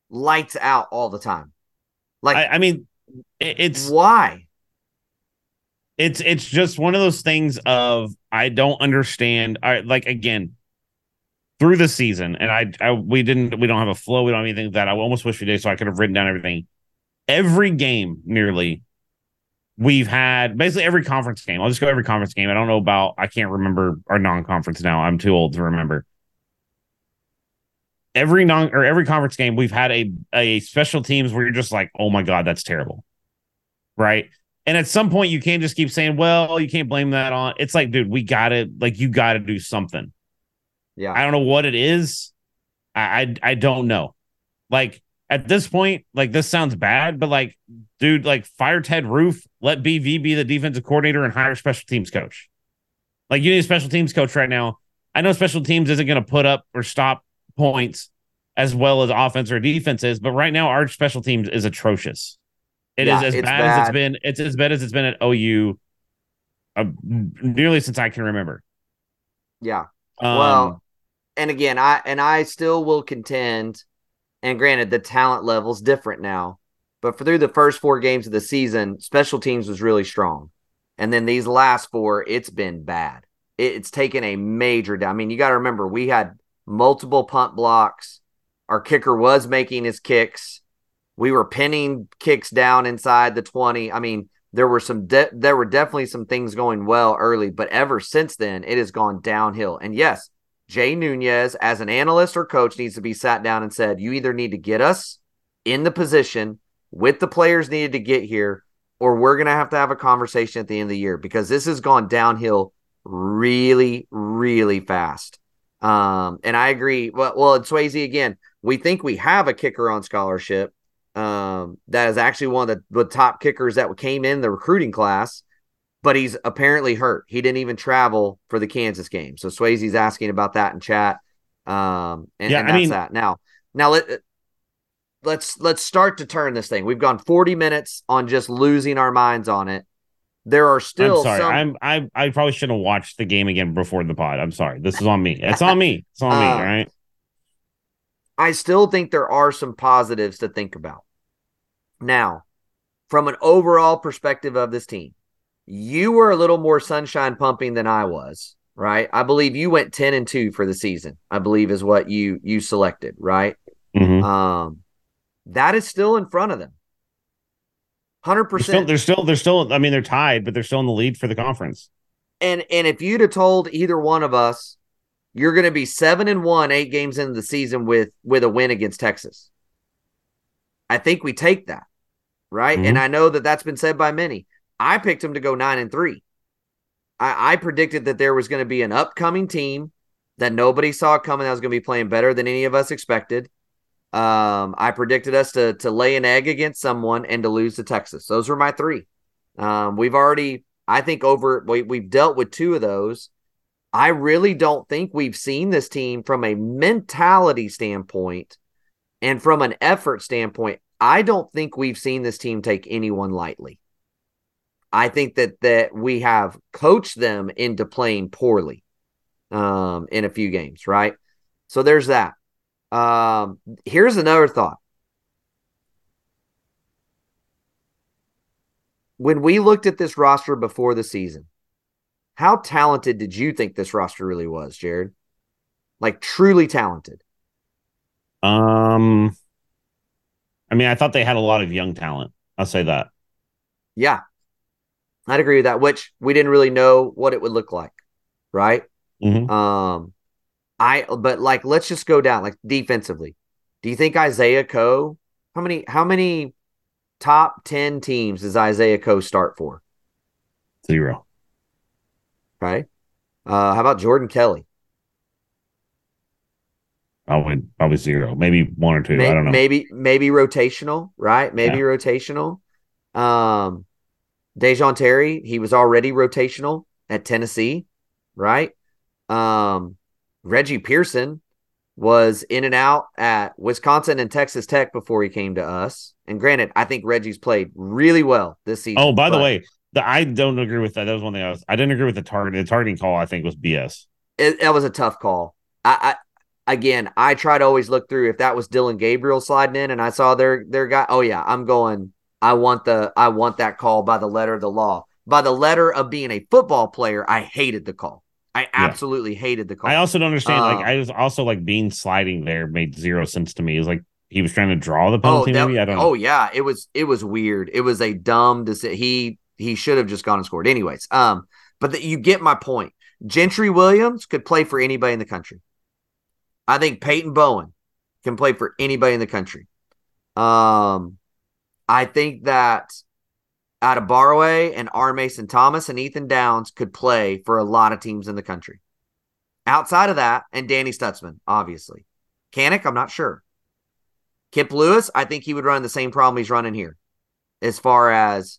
lights out all the time? Like I, I mean it's why? it's it's just one of those things of I don't understand. I like again through the season, and I, I we didn't we don't have a flow, we don't have anything like that. I almost wish we did, so I could have written down everything. Every game, nearly, we've had basically every conference game. I'll just go every conference game. I don't know about I can't remember our non-conference now. I'm too old to remember. Every non or every conference game, we've had a a special teams where you're just like, oh my god, that's terrible, right? And at some point, you can't just keep saying, well, you can't blame that on. It's like, dude, we gotta like you gotta do something. Yeah, I don't know what it is. I, I I don't know. Like at this point, like this sounds bad, but like, dude, like fire Ted Roof, let BV be the defensive coordinator and hire special teams coach. Like you need a special teams coach right now. I know special teams isn't going to put up or stop points as well as offense or defense is, but right now our special teams is atrocious. It is Yeah, as it's bad, as it's been. It's as bad as it's been at OU, uh, nearly since I can remember. yeah. Um, well, and again, I and I still will contend. And granted, the talent level's different now, but for through the first four games of the season, special teams was really strong, and then these last four, it's been bad. It- it's taken a major down. I mean, you got to remember we had multiple punt blocks. Our kicker was making his kicks. We were pinning kicks down inside the twenty. I mean, there were some de- there were definitely some things going well early, but ever since then, it has gone downhill. And yes, Jay Nunez, as an analyst or coach, needs to be sat down and said, you either need to get us in the position with the players needed to get here, or we're going to have to have a conversation at the end of the year because this has gone downhill really, really fast. Um, and I agree. Well, well, and Swayze again, we think we have a kicker on scholarship. Um, that is actually one of the, the top kickers that came in the recruiting class but he's apparently hurt. He didn't even travel for the Kansas game. So Swayze's asking about that in chat. Um, and, Yeah, and I that's mean- that. Now, now let let's let's start to turn this thing. We've gone 40 minutes on just losing our minds on it. There are still I'm sorry. some. I'm I I probably shouldn't have watched the game again before the pod. I'm sorry. This is on me. It's on me. It's on me. Uh, All right. I still think there are some positives to think about. Now, from an overall perspective of this team, you were a little more sunshine pumping than I was, right? I believe you went 10 and 2 for the season. I believe is what you you selected, right? Mhm. Um that is still in front of them. 100%. They're still, they're still. I mean, they're tied, but they're still in the lead for the conference. and and if you'd have told either one of us you're going to be 7 and 1 8 games into the season with with a win against Texas. I think we take that. Right? Mhm. And I know that that's been said by many. I picked them to go 9 and 3. I, I predicted that there was going to be an upcoming team that nobody saw coming that was going to be playing better than any of us expected. Um, I predicted us to to lay an egg against someone and to lose to Texas. Those were my three. Um, we've already, I think, over we, we've dealt with two of those. I really don't think we've seen this team from a mentality standpoint and from an effort standpoint. I don't think we've seen this team take anyone lightly. I think that that we have coached them into playing poorly um, in a few games, right? So there's that. Um, here's another thought. When we looked at this roster before the season, how talented did you think this roster really was, Jared? Like truly talented. Um, I mean, I thought they had a lot of young talent. I'll say that. Yeah, I'd agree with that. Which we didn't really know what it would look like, right? Mhm. Um, I but like let's just go down like defensively. Do you think Isaiah Coe? How many how many top ten teams does Isaiah Coe start for? Zero. Right. Uh, how about Jordan Kelly? Probably, probably zero. Maybe one or two. May- I don't know. Maybe maybe rotational, right? Maybe Yeah. rotational. Um, Da'Jon Terry, he was already rotational at Tennessee, right? Um, Reggie Pearson was in and out at Wisconsin and Texas Tech before he came to us. And granted, I think Reggie's played really well this season. Oh, by the way, the, I don't agree with that. That was one thing I was. I didn't agree with the target. The targeting call I think was BS. it, that was a tough call. I, I again, I try to always look through if that was Dillon Gabriel sliding in and I saw their their guy. Oh yeah, I'm going. I want the I want that call by the letter of the law. By the letter of being a football player, I hated the call. I absolutely hated the call. I also don't understand. Um, like, I was also like being sliding there made zero sense to me. It was like he was trying to draw the oh, penalty. that- maybe I don't oh know. yeah, it was it was weird. It was a dumb decision. He he should have just gone and scored. Anyways, um, but the, you get my point. Gentry Williams could play for anybody in the country. I think Peyton Bowen can play for anybody in the country. Um, I think that Adebawore and R. Mason Thomas and Ethan Downs could play for a lot of teams in the country. Outside of that, and Danny Stutzman, obviously. Kanak, I'm not sure. Kip Lewis, I think he would run the same problem he's running here, as far as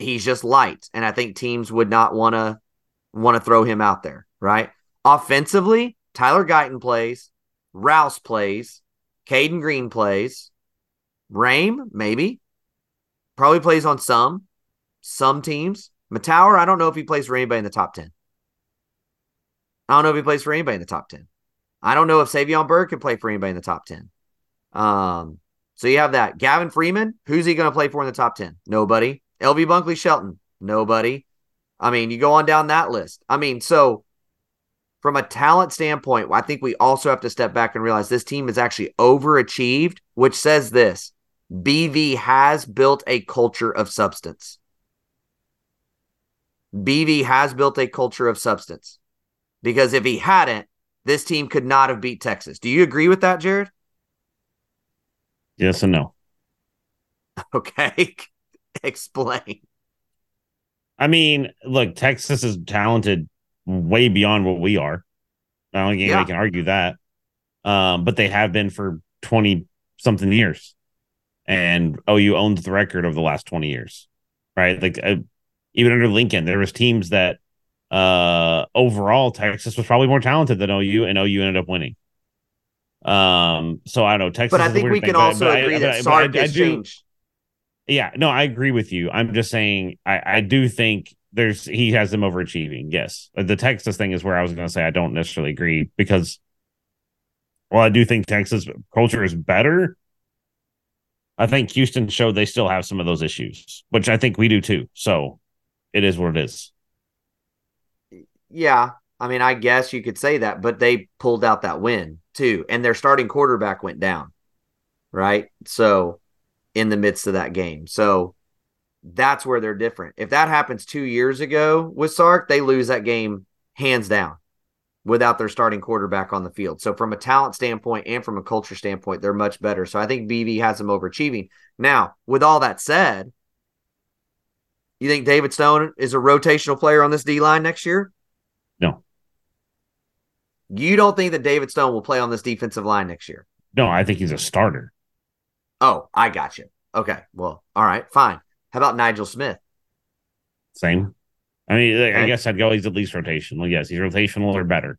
he's just light, and I think teams would not want to want to throw him out there, right? Offensively, Tyler Guyton plays, Rouse plays, Cayden Green plays, Raym maybe, probably plays on some some teams. Mettauer, I don't know if he plays for anybody in the top ten. I don't know if he plays for anybody in the top ten. I don't know if Savion Byrd can play for anybody in the top 10. Um, so you have that. Gavin Freeman, who's he going to play for in the top 10? Nobody. LV Bunkley Shelton, nobody. I mean, you go on down that list. I mean, so from a talent standpoint, I think we also have to step back and realize this team is actually overachieved, which says this BV has built a culture of substance. BV has built a culture of substance because if he hadn't, this team could not have beat Texas. Do you agree with that, Jared? Yes and no. Okay. Explain. I mean, look, Texas is talented way beyond what we are. I don't think anybody Yeah. can argue that. Um, but they have been for 20 something years. And OU owns the record of the last 20 years. Right? Like uh, even under Lincoln, there was teams that uh overall Texas was probably more talented than OU and OU ended up winning. Um, so I don't know Texas. But I think we can but- also but agree but that I- but Sark I- I do- changed. yeah, no, I agree with you. I'm just saying I, I do think there's he has them overachieving. Yes. The Texas thing is where I was gonna say I don't necessarily agree because well, I do think Texas culture is better. I think Houston showed they still have some of those issues, which I think we do too. So it is what it is. Yeah. I mean, I guess you could say that, but they pulled out that win too. And their starting quarterback went down. Right. So in the midst of that game. So that's where they're different. If that happens two years ago with Sark, they lose that game hands down without their starting quarterback on the field. So from a talent standpoint and from a culture standpoint, they're much better. So I think BV has them overachieving. Now, with all that said, you think David Stone is a rotational player on this D line next year? No. You don't think that David Stone will play on this defensive line next year? No, I think he's a starter. Oh, I got you. Okay. Well, all right, fine. How about Nigel Smith? Same. I mean, I guess I'd go. He's at least rotational. Yes, he's rotational or better.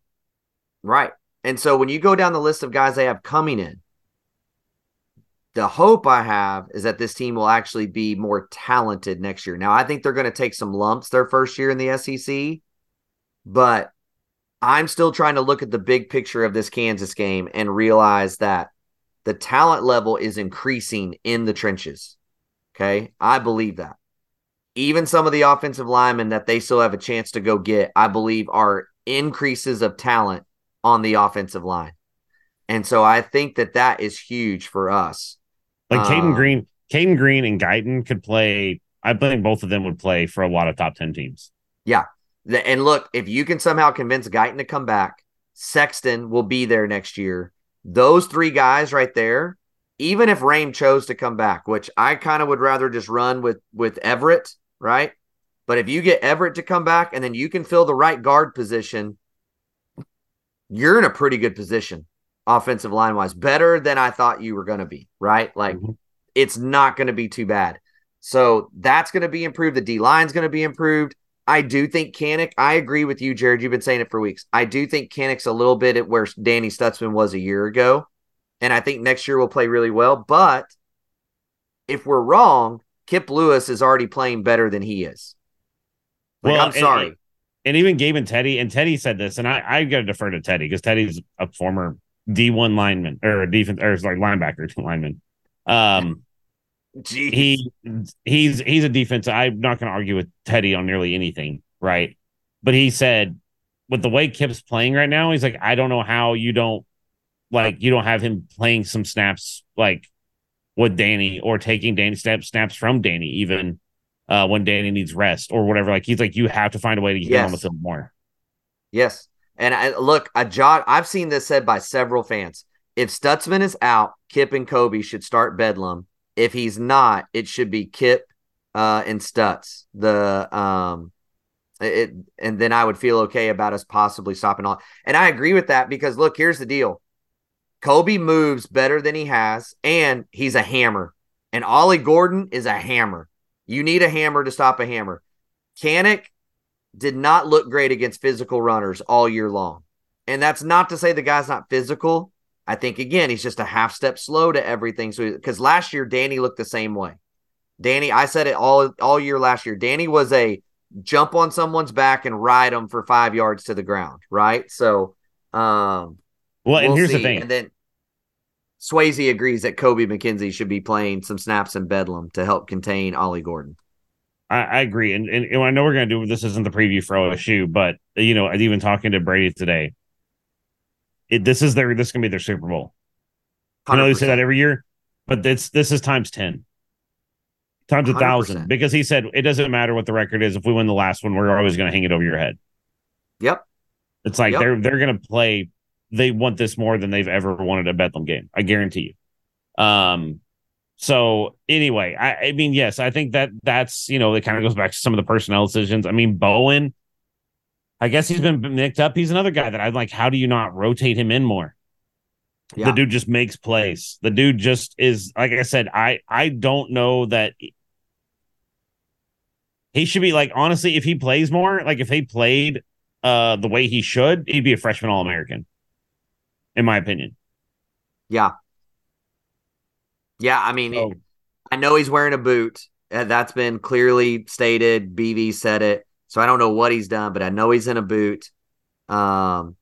Right. And so when you go down the list of guys they have coming in, the hope I have is that this team will actually be more talented next year. Now, I think they're going to take some lumps their first year in the SEC, but I'm still trying to look at the big picture of this Kansas game and realize that the talent level is increasing in the trenches. Okay. I believe that. Even some of the offensive linemen that they still have a chance to go get, I believe are increases of talent on the offensive line. And so I think that that is huge for us. Like Cayden Um, Green, Cayden Green and Guyton could play. I think both of them would play for a lot of top ten teams. The- And look, if you can somehow convince Guyton to come back, Sexton will be there next year. Those three guys right there, even if Raym chose to come back, which I kind of would rather just run with with Everett, right? But if you get Everett to come back and then you can fill the right guard position, you're in a pretty good position offensive line wise, better than I thought you were going to be, right? Like Mhm. it's not going to be too bad. So that's going to be improved. The D line's going to be improved. I do think Kanak, I agree with you, Jared. You've been saying it for weeks. I do think Kanak's a little bit at where Danny Stutzman was a year ago. And I think next year will play really well. But if we're wrong, Kip Lewis is already playing better than he is. Like, Well, I'm and- sorry. And even Gabe and Teddy, and Teddy said this, and I I got to defer to Teddy because Teddy's a former D one lineman or a defense or like linebacker lineman. Um, Jeez. he he's he's a defense. I'm not going to argue with Teddy on nearly anything, right? But he said with the way Kip's playing right now, he's like, I don't know how you don't like you don't have him playing some snaps like with Danny or taking Danny snaps snaps from Danny even uh when Danny needs rest or whatever. Like he's like, you have to find a way to get him on the Yes. field more. Yes. And I, look, I jot, I've seen this said by several fans. If Stutzman is out, Kip and Kobie should start Bedlam. If he's not, it should be Kip uh, and Stutz. The um, it, and then I would feel okay about us possibly stopping all. And I agree with that because look, here's the deal: Kobie moves better than he has, and he's a hammer. And Ollie Gordon is a hammer. You need a hammer to stop a hammer. Kanak did not look great against physical runners all year long. And that's not to say the guy's not physical. I think again, he's just a half step slow to everything. So because last year Danny looked the same way. Danny, I said it all all year last year. Danny was a jump on someone's back and ride them for five yards to the ground, right? So um Well, and we'll here's the thing. And then Swayze agrees that Kobie McKinzie should be playing some snaps in Bedlam to help contain Ollie Gordon. I, I agree, and, and and I know we're gonna do this. Isn't the preview for OSU, but you know, I even talking to Brady today. It, this is their this is gonna be their Super Bowl. I know they say that every year, but this this is times ten, times a 100%. thousand. Because he said it doesn't matter what the record is. If we win the last one, we're always gonna hang it over your head. Yep. It's like Yep. they're they're gonna play. They want this more than they've ever wanted a Bedlam game. I guarantee you. Um. So anyway, I, I mean, yes, I think that that's you know it kind of goes back to some of the personnel decisions. I mean, Bowen. I guess he's been nicked up. He's another guy that I'm like, how do you not rotate him in more? Yeah. The dude just makes plays. The dude just is like I said. I I don't know that he should be like honestly. If he plays more, like if he played uh the way he should, he'd be a freshman All American, in my opinion. Yeah. Yeah, I mean, So- I know he's wearing a boot. Uh, That's been clearly stated. BV said it. So I don't know what he's done, but I know he's in a boot. Um,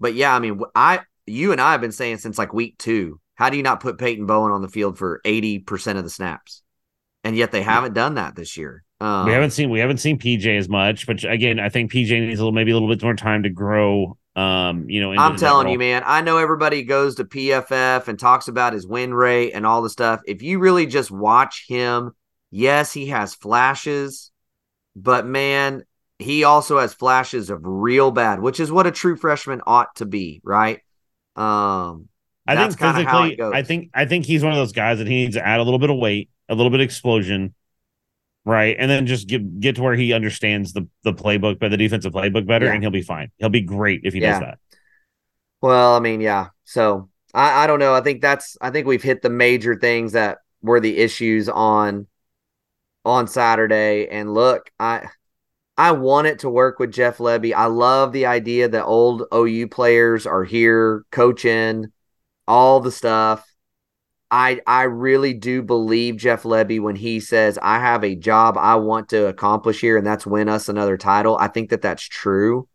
but yeah, I mean, I you and I have been saying since like week two, how do you not put Peyton Bowen on the field for 80% of the snaps? And yet they haven't done that this year. Um, we haven't seen we haven't seen PJ as much, but again, I think PJ needs a little maybe a little bit more time to grow. Um, you know, I'm telling you, man. I know everybody goes to PFF and talks about his win rate and all the stuff. If you really just watch him, yes, he has flashes, but man, he also has flashes of real bad, which is what a true freshman ought to be, right? Um, I think kinda how it physically. I think I think he's one of those guys that he needs to add a little bit of weight, a little bit of explosion, right, and then just get get to where he understands the the playbook, but the defensive playbook better, Yeah. and he'll be fine. He'll be great if he Yeah. does that. Well, I mean, yeah. So I, I don't know. I think that's I think we've hit the major things that were the issues on on Saturday. And look, I I want it to work with Jeff Lebby. I love the idea that old OU players are here coaching all the stuff. I I really do believe Jeff Lebby when he says I have a job I want to accomplish here and that's win us another title. I think that that's true.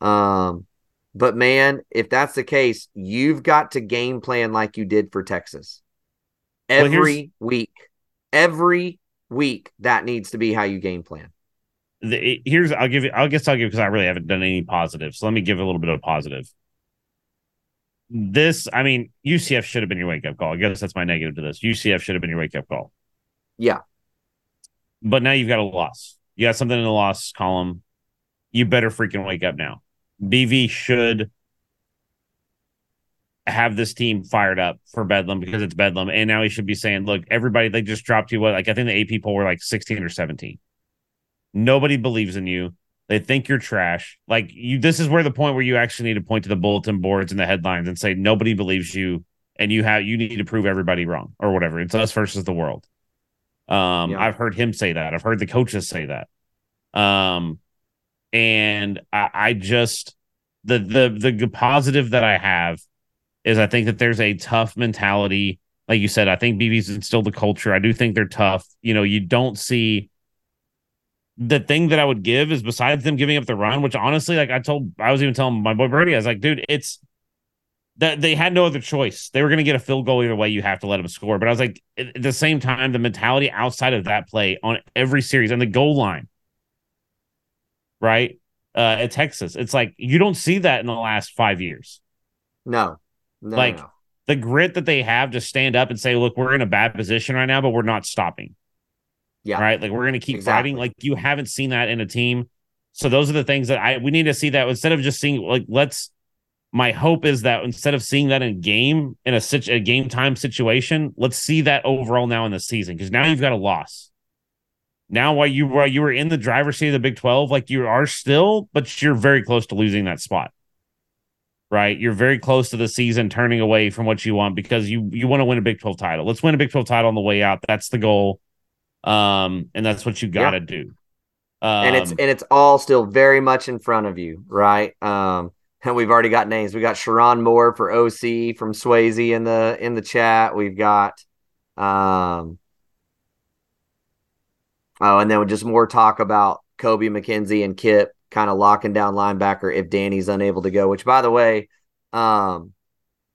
Um but man, if that's the case, you've got to game plan like you did for Texas. Every well, week. Every week that needs to be how you game plan. The, here's I'll give you I guess I'll give because I really haven't done any positives. So let me give a little bit of positive. This, I mean, UCF should have been your wake up call. I guess that's my negative to this. UCF should have been your wake up call. Yeah. But now you've got a loss. You got something in the loss column. You better freaking wake up now. BV should have this team fired up for Bedlam because it's Bedlam. And now he should be saying, look, everybody, they just dropped you what? Like, I think the AP poll were like 16 or 17. Nobody believes in you. They think you're trash. Like, you, this is where the point where you actually need to point to the bulletin boards and the headlines and say, nobody believes you. And you have, you need to prove everybody wrong or whatever. It's us versus the world. Um, yeah. I've heard him say that. I've heard the coaches say that. Um, and I, I just the the the positive that I have is I think that there's a tough mentality. Like you said, I think BB's instilled the culture. I do think they're tough. You know, you don't see the thing that I would give is besides them giving up the run, which honestly, like I told, I was even telling my boy Brady, I was like, dude, it's that they had no other choice. They were going to get a field goal either way. You have to let them score. But I was like, at the same time, the mentality outside of that play on every series and the goal line right? Uh, at Texas, it's like you don't see that in the last five years. No, no like no. the grit that they have to stand up and say, "Look, we're in a bad position right now, but we're not stopping." Yeah, right. Like we're going to keep exactly. fighting. Like you haven't seen that in a team. So those are the things that I we need to see that instead of just seeing like let's. My hope is that instead of seeing that in a game in a, a game time situation, let's see that overall now in the season because now you've got a loss now while you while you were in the driver's seat of the Big 12, like you are still, but you're very close to losing that spot. Right? You're very close to the season turning away from what you want because you you want to win a Big 12 title. Let's win a Big 12 title on the way out. That's the goal. Um, and that's what you gotta yeah. do. Um, and it's and it's all still very much in front of you, right? Um, and we've already got names. We got Sherrone Moore for OC from Swayze in the in the chat. We've got um Oh, and then just more talk about Kobie McKinzie and Kip kind of locking down linebacker if Danny's unable to go. Which, by the way, um,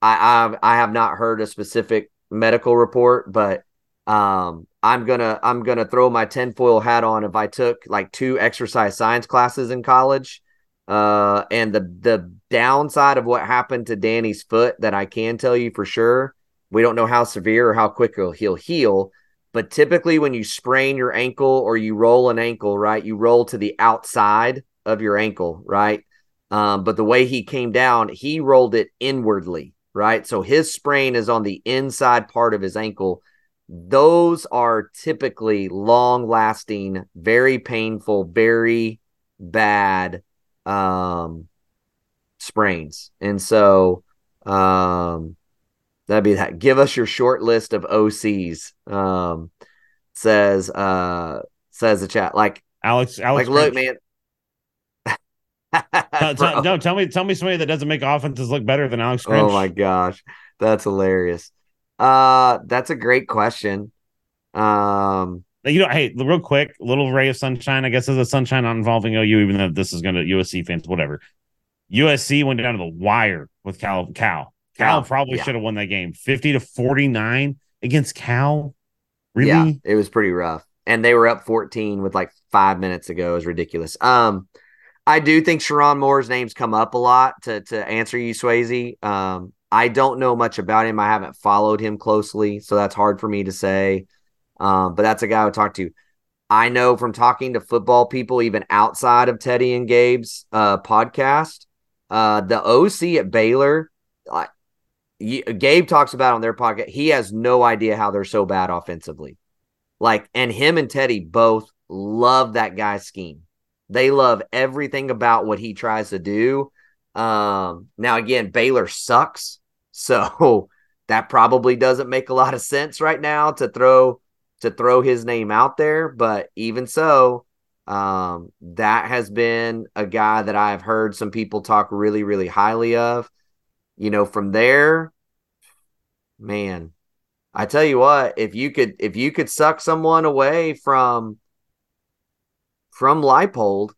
I I've, I have not heard a specific medical report, but um, I'm gonna I'm gonna throw my tinfoil hat on if I took like two exercise science classes in college. Uh, and the the downside of what happened to Danny's foot that I can tell you for sure, we don't know how severe or how quick he'll, heal. But typically, when you sprain your ankle or you roll an ankle, right, you roll to the outside of your ankle, right? Um, but the way he came down, he rolled it inwardly, right? So his sprain is on the inside part of his ankle. Those are typically long lasting, very painful, very bad um, sprains. And so, um, That'd be that. Give us your short list of OCs. Um, says uh says the chat like Alex. Alex, like look, man. no, no, tell me, tell me somebody that doesn't make offenses look better than Alex. Grinch. Oh my gosh, that's hilarious. Uh, that's a great question. Um, you know, hey, real quick, little ray of sunshine. I guess is a sunshine not involving OU, even though this is going to USC fans, whatever. USC went down to the wire with Cal. Cal. Cal probably yeah. should have won that game 50 to 49 against Cal. Really? Yeah, it was pretty rough. And they were up 14 with like five minutes ago. It was ridiculous. Um, I do think Sherrone Moore's name's come up a lot to to answer you, Swayze. Um, I don't know much about him. I haven't followed him closely, so that's hard for me to say. Um, but that's a guy I would talk to. I know from talking to football people, even outside of Teddy and Gabe's uh, podcast, uh, the OC at Baylor, Gabe talks about on their podcast, he has no idea how they're so bad offensively. Like, and him and Teddy both love that guy's scheme. They love everything about what he tries to do. Um, now again, Baylor sucks. So that probably doesn't make a lot of sense right now to throw to throw his name out there. But even so, um, that has been a guy that I've heard some people talk really, really highly of. You know, from there, man, I tell you what, if you could if you could suck someone away from from Leipold,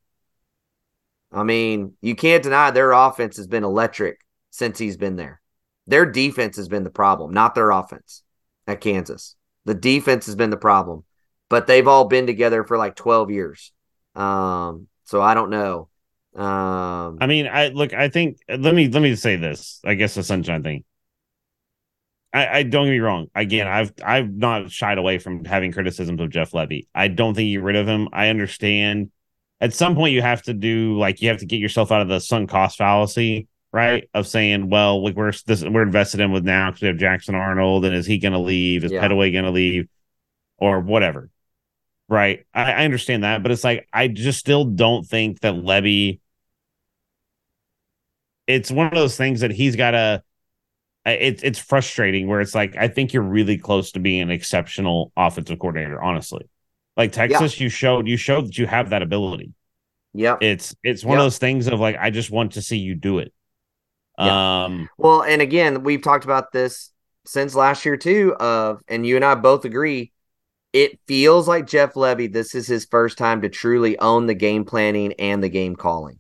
I mean, you can't deny their offense has been electric since he's been there. Their defense has been the problem, not their offense at Kansas. The defense has been the problem, but they've all been together for like 12 years. Um, so I don't know. Um, I mean, I look, I think let me let me say this. I guess the sunshine thing. I, I don't get me wrong. Again, I've I've not shied away from having criticisms of Jeff Lebby. I don't think you get rid of him. I understand. At some point, you have to do like you have to get yourself out of the sunk cost fallacy, right? Of saying, well, like we're this we're invested in with now because we have Jackson Arnold, and is he going to leave? Is Yeah. Pettaway going to leave, or whatever? Right. I, I understand that, but it's like I just still don't think that Lebby. It's one of those things that he's got to. It's it's frustrating where it's like I think you're really close to being an exceptional offensive coordinator. Honestly, like Texas, you showed you showed that you have that ability. Yeah, It's it's one Yeah. of those things of like I just want to see you do it. Um. Well, and again, we've talked about this since last year too. Of and you and I both agree, it feels like Jeff Lebby. This is his first time to truly own the game planning and the game calling.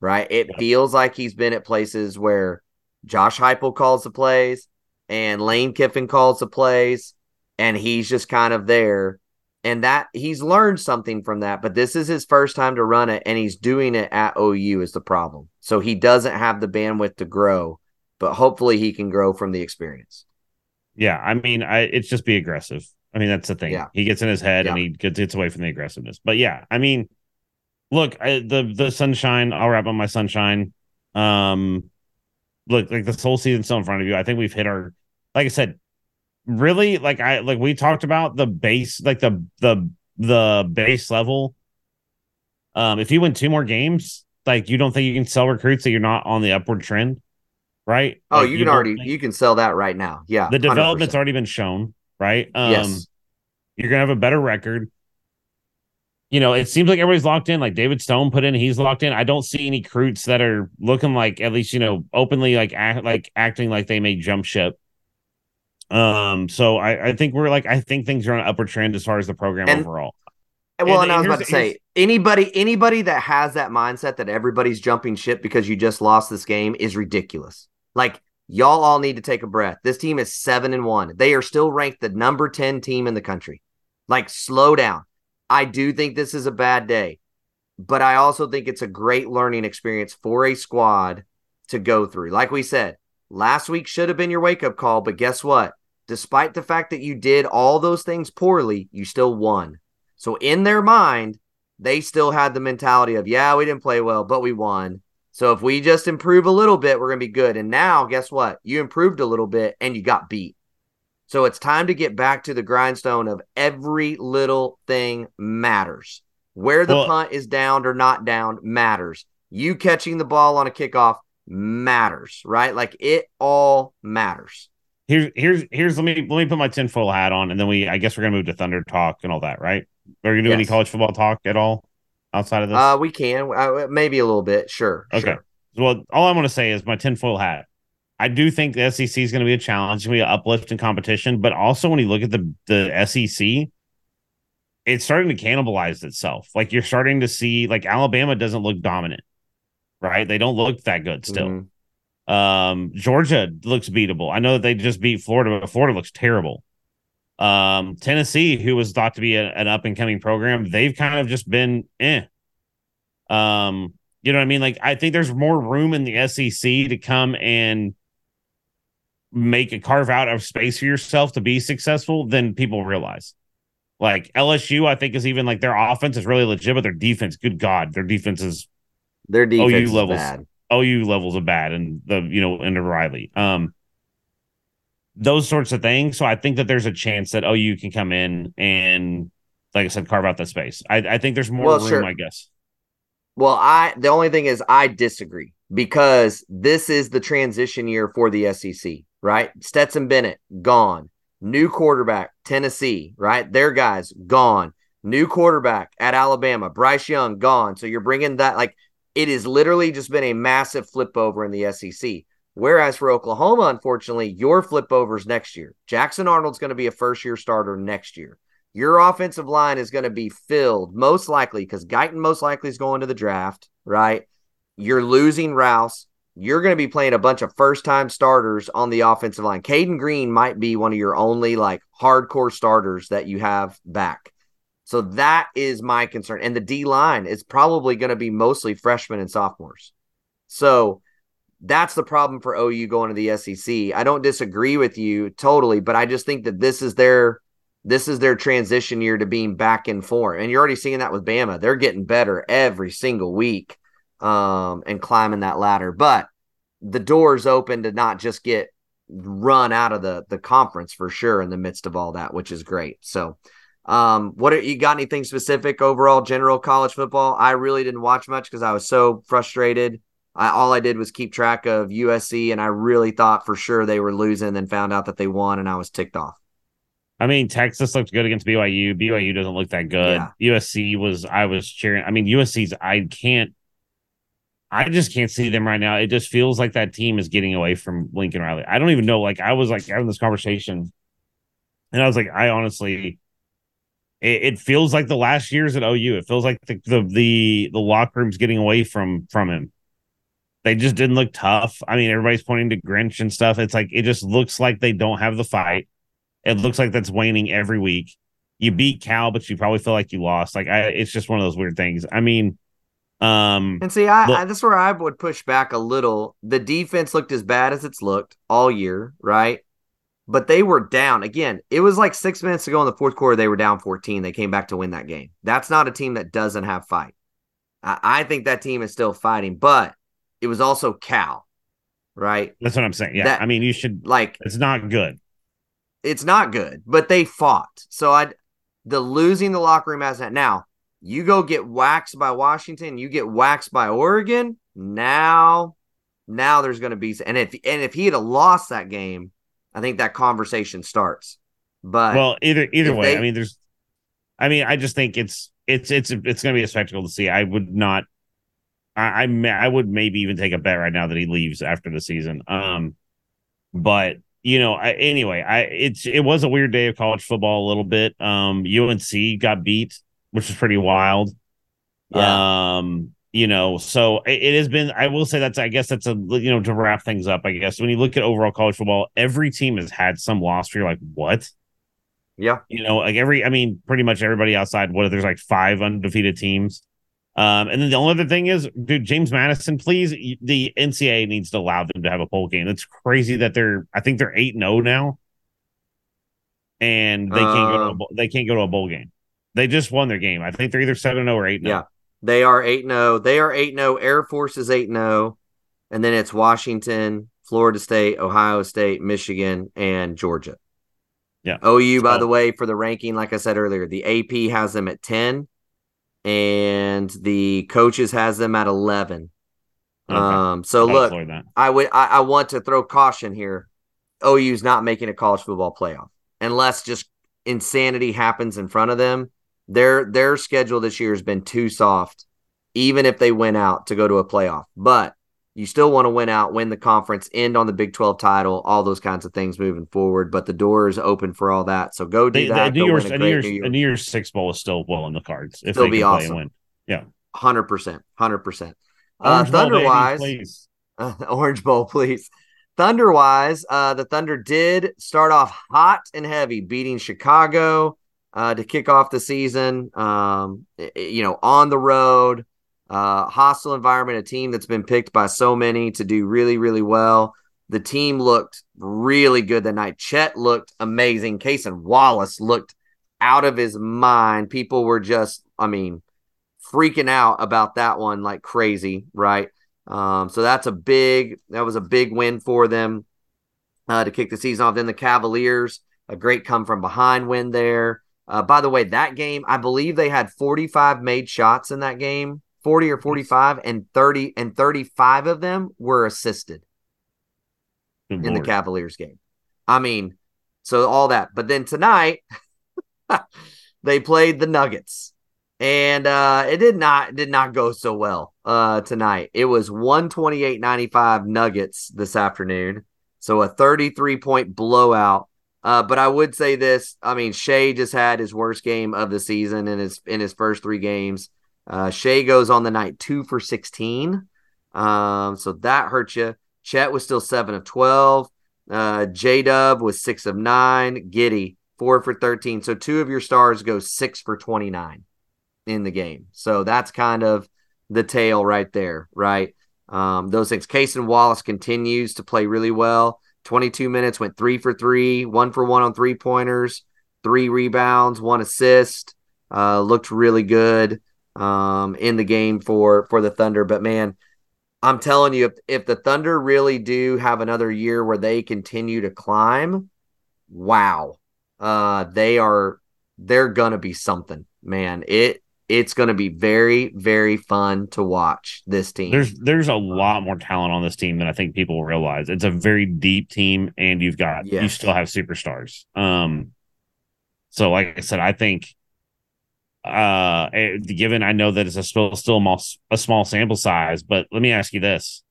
Right? It Yeah. feels like he's been at places where Josh Heupel calls the plays and Lane Kiffin calls the plays, and he's just kind of there. And that he's learned something from that, but this is his first time to run it, and he's doing it at OU is the problem. So he doesn't have the bandwidth to grow, but hopefully he can grow from the experience. Yeah, I mean, I it's just be aggressive. I mean, that's the thing. Yeah. He gets in his head and he gets, gets away from the aggressiveness. But yeah, I mean, look, I, the the sunshine. I'll wrap up my sunshine. Um, look, like this whole season's still in front of you. I think we've hit our, like I said, really, like I like we talked about the base, like the the the base level. Um, if you win two more games, like you don't think you can sell recruits that you're not on the upward trend, right? Oh, Like, you can don't already think- you can sell that right now. Yeah. the 100%. development's already been shown, right? Um, yes. you're gonna have a better record. You know, it seems like everybody's locked in. Like David Stone put in, he's locked in. I don't see any recruits that are looking like at least you know openly like act like acting like they may jump ship. Um, so I, I think we're like I think things are on an upward trend as far as the program And- overall. Well, and and, I was about to say anybody anybody that has that mindset that everybody's jumping ship because you just lost this game is ridiculous. Like y'all all need to take a breath. This team is 7 and 1. They are still ranked the number 10 team in the country. Like slow down. I do think this is a bad day, but I also think it's a great learning experience for a squad to go through. Like we said, last week should have been your wake up call, but guess what? Despite the fact that you did all those things poorly, you still won. So in their mind, they still had the mentality of, yeah, we didn't play well, but we won. So if we just improve a little bit, we're going to be good. And now, guess what? You improved a little bit and you got beat. So it's time to get back to the grindstone of every little thing matters. Where the Well- punt is downed or not downed matters. You catching the ball on a kickoff matters, right? Like it all matters. Here's here's here's let me let me put my tinfoil hat on, and then we I guess we're gonna move to Thunder talk and all that, right? Are you gonna do any college football talk at all outside of this? Uh, we can, uh, maybe a little bit. Sure. Okay. Sure. Well, all I want to say is my tinfoil hat. I do think the SEC is going to be a challenge, going to be an uplift in competition, but also when you look at the the SEC, it's starting to cannibalize itself. Like you're starting to see, like Alabama doesn't look dominant, right? They don't look that good still. Mhm. Um, Georgia looks beatable. I know that they just beat Florida, but Florida looks terrible. Um, Tennessee, who was thought to be a- an up and coming program, they've kind of just been eh. Um, you know what I mean? Like, I think there's more room in the SEC to come and make a carve out of space for yourself to be successful than people realize. Like LSU, I think is even like their offense is really legit, but their defense, good God, their defense is Their defense OU is levels. bad. OU levels of bad and the you know into Riley. Um those sorts of things. So I think that there's a chance that OU can come in and like I said, carve out that space. I, I think there's more Well, room, sure. I guess. Well, I the only thing is I disagree because this is the transition year for the SEC. right? Stetson Bennett, gone. New quarterback, Tennessee, right? Their guys, gone. New quarterback at Alabama, Bryce Young, gone. So you're bringing that, like, it has literally just been a massive flip over in the SEC. Whereas for Oklahoma, unfortunately, your flip overs next year. Jackson Arnold's going to be a first year starter next year. Your offensive line is going to be filled most likely because Guyton most likely is going to the draft, right? You're losing Rouse. You're going to be playing a bunch of first time starters on the offensive line. Cayden Green might be one of your only like hardcore starters that you have back. So that is my concern. And the D line is probably going to be mostly freshmen and sophomores. So that's the problem for OU going to the SEC. I don't disagree with you totally, but I just think that this is their this is their transition year to being back in form. And you're already seeing that with Bama. They're getting better every single week um, and climbing that ladder. But the door's open to not just get run out of the the conference for sure in the midst of all that, which is great. So um, what are, you got anything specific overall general college football? I really didn't watch much because I was so frustrated I, all I did was keep track of USC, and I really thought for sure they were losing, then found out that they won, and I was ticked off. I mean, Texas looked good against BYU. BYU doesn't look that good. Yeah. USC was, I was cheering. I mean, USC's, I can't, I just can't see them right now. It just feels like that team is getting away from Lincoln Riley. I don't even know. Like, I was like having this conversation, and I was like, I honestly, it, it feels like the last years at OU. It feels like the the the, the locker room's getting away from from him they just didn't look tough. I mean, everybody's pointing to Grinch and stuff. It's like it just looks like they don't have the fight. It looks like that's waning every week. You beat Cal, but you probably feel like you lost. Like I, it's just one of those weird things. I mean, um, and see, I, look, I that's where I would push back a little. The defense looked as bad as it's looked all year, right? But they were down again. It was like six minutes to go in the fourth quarter. They were down 14. They came back to win that game. That's not a team that doesn't have fight. I, I think that team is still fighting, but it was also Cal, right? That's what I'm saying. Yeah. That, I mean, you should like it's not good. It's not good, but they fought. So I the losing the locker room as that now, you go get waxed by Washington, you get waxed by Oregon. Now, now there's going to be and if and if he had lost that game, I think that conversation starts. But well, either either way, they, I mean, there's, I mean, I just think it's it's it's it's going to be a spectacle to see. I would not I, I I would maybe even take a bet right now that he leaves after the season. Um, but you know, I, anyway, I it's it was a weird day of college football a little bit. Um, UNC got beat, which is pretty wild. Yeah. Um, you know, so it, has been. I will say that's. I guess that's a you know to wrap things up. I guess when you look at overall college football, every team has had some loss. Where you're like, what? Yeah. You know, like every. I mean, pretty much everybody outside. What? There's like five undefeated teams. Um, and then the only other thing is, dude, James Madison, please, the NCAA needs to allow them to have a bowl game. It's crazy that they're, I think they're eight and zero oh now, and they can't go to a, um, they can't go to a bowl game. They just won their game. I think they're either seven zero oh or eight. Oh. Yeah, they are eight zero. They are eight zero. Air Force is eight zero, and then it's Washington, Florida State, Ohio State, Michigan, and Georgia. Yeah. OU, by the way, for the ranking, like I said earlier, the AP has them at ten and the coaches has them at 11. Okay. Um, so look, I would I, I want to throw caution here. OU's not making a college football playoff unless just insanity happens in front of them. Their their schedule this year has been too soft, even if they went out to go to a playoff. But you still want to win out, win the conference, end on the Big 12 title, all those kinds of things moving forward. But the door is open for all that. So go do they, that. The New, Year's, New, Year's, New, Year's, New Year's Six Bowl is still well in the cards. If still be awesome. Yeah. 100%. 100%. Uh, Thunder wise, uh, Orange Bowl, please. Thunder wise, uh, the Thunder did start off hot and heavy, beating Chicago uh, to kick off the season. Um, you know, on the road uh, hostile environment, a team that's been picked by so many to do really, really well. The team looked really good that night. Chet looked amazing. Cason Wallace looked out of his mind. People were just, I mean, freaking out about that one like crazy, right? Um, so that's a big, that was a big win for them uh, to kick the season off. Then the Cavaliers, a great come from behind win there. Uh, by the way, that game, I believe they had 45 made shots in that game. 40 or 45 and 30 and 35 of them were assisted. in the Cavaliers game. I mean, so all that. But then tonight, they played the Nuggets. And uh, it did not did not go so well uh, tonight. It was 128-95 Nuggets this afternoon. So a 33 point blowout. Uh, but I would say this: I mean, Shai just had his worst game of the season in his in his first three games. Uh, Shai goes on the night two for 16. Um, so that hurts you. Chet was still seven of 12. Uh, J Dub was six of nine. Giddey four for 13. So two of your stars go six for 29 in the game. So that's kind of the tail right there, right? Um, those things. Cason Wallace continues to play really well. 22 minutes, went three for three, one for one on three pointers, three rebounds, one assist. Uh, looked really good um, in the game for for the Thunder. But man, I'm telling you, if, if the Thunder really do have another year where they continue to climb, wow, uh, they are they're gonna be something, man. It it's gonna be very very fun to watch this team. There's there's a lot more talent on this team than I think people realize. It's a very deep team, and you've got yes. you still have superstars. Um, so like I said, I think uh eh, given I know that it's a still still a small sample size, but let me ask you this: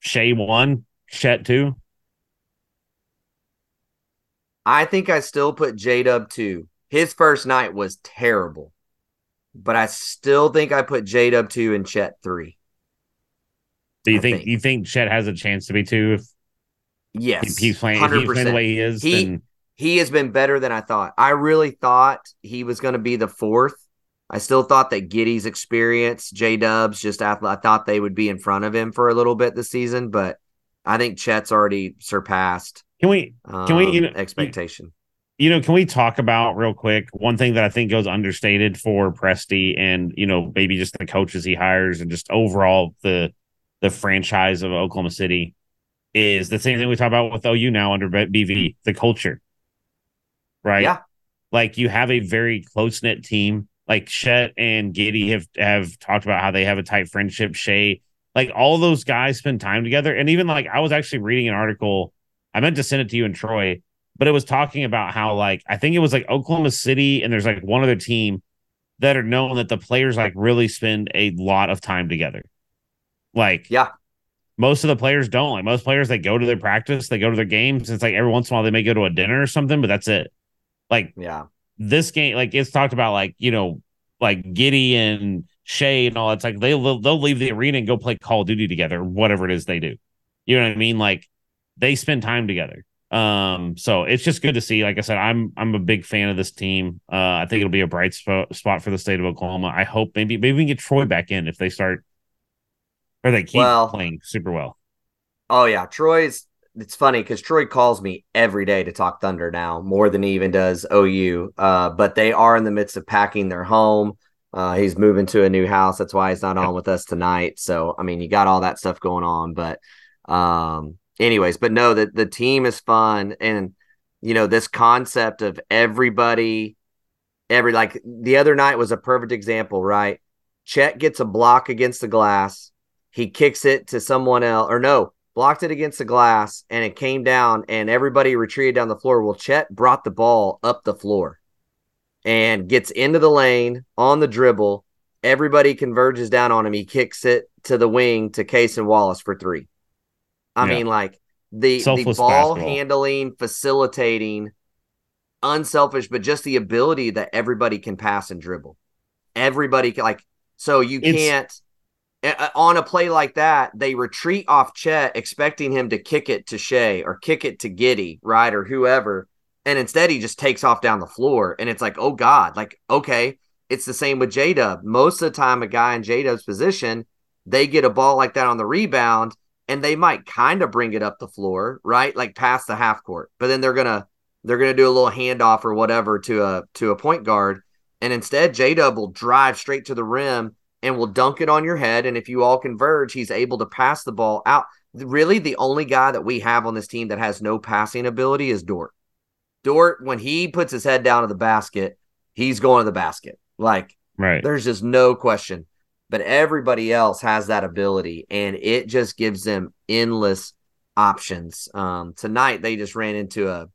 Shai one, Chet two. I think I still put J Dub two. His first night was terrible, but I still think I put J Dub two and Chet three. Do you think, think, you think Chet has a chance to be two if yes he's playing, if he's playing the way he is? He, then he has been better than I thought. I really thought he was going to be the fourth. I still thought that Giddey's experience, J Dubs, just I thought they would be in front of him for a little bit this season, but I think Chet's already surpassed. Can we? Can we? Um, you know, expectation. You know, can we talk about real quick one thing that I think goes understated for Presti and you know maybe just the coaches he hires and just overall the the franchise of Oklahoma City is the same thing we talk about with OU now under BV, the culture right? Yeah. Like you have a very close knit team. Like Chet and Giddey have have talked about how they have a tight friendship. Shai, like all those guys spend time together. And even like I was actually reading an article. I meant to send it to you and Troy, but it was talking about how like I think it was like Oklahoma City and there's like one other team that are known that the players like really spend a lot of time together. Like yeah, most of the players don't. Like most players, they go to their practice, they go to their games. It's like every once in a while they may go to a dinner or something, but that's it. Like, yeah, this game, like it's talked about, like you know, like Giddey and Shai and all. It's like they they'll, they'll leave the arena and go play Call of Duty together, whatever it is they do. You know what I mean? Like they spend time together. Um, so it's just good to see. Like I said, I'm I'm a big fan of this team. Uh, I think it'll be a bright spot spot for the state of Oklahoma. I hope maybe maybe we can get Troy back in if they start or they keep well, playing super well. Oh yeah, Troy's it's funny because Troy calls me every day to talk Thunder now, more than he even does OU. Uh, but they are in the midst of packing their home. Uh, he's moving to a new house. That's why he's not on with us tonight. So, I mean, you got all that stuff going on. But, um, anyways, but no, that the team is fun. And, you know, this concept of everybody, every like the other night was a perfect example, right? Chet gets a block against the glass. He kicks it to someone else, or no, blocked it against the glass, and it came down, and everybody retreated down the floor. Well, Chet brought the ball up the floor and gets into the lane on the dribble. Everybody converges down on him. He kicks it to the wing to Cason Wallace for three. I yeah. mean, like the, the ball basketball. handling, facilitating, unselfish, but just the ability that everybody can pass and dribble. Everybody can like so you it's, can't on a play like that, they retreat off Chet, expecting him to kick it to Shai or kick it to Giddey, right, or whoever. And instead, he just takes off down the floor. And it's like, oh God, like, okay. It's the same with J Dub. Most of the time, a guy in J Dub's position, they get a ball like that on the rebound and they might kind of bring it up the floor, right? Like past the half court. But then they're going to, they're to do a little handoff or whatever to a, to a point guard. And instead, J Dub will drive straight to the rim and will dunk it on your head. And if you all converge, he's able to pass the ball out. Really, the only guy that we have on this team that has no passing ability is Dort. Dort, when he puts his head down to the basket, he's going to the basket. Like, right. there's just no question. But everybody else has that ability, and it just gives them endless options. Um, tonight they just ran into a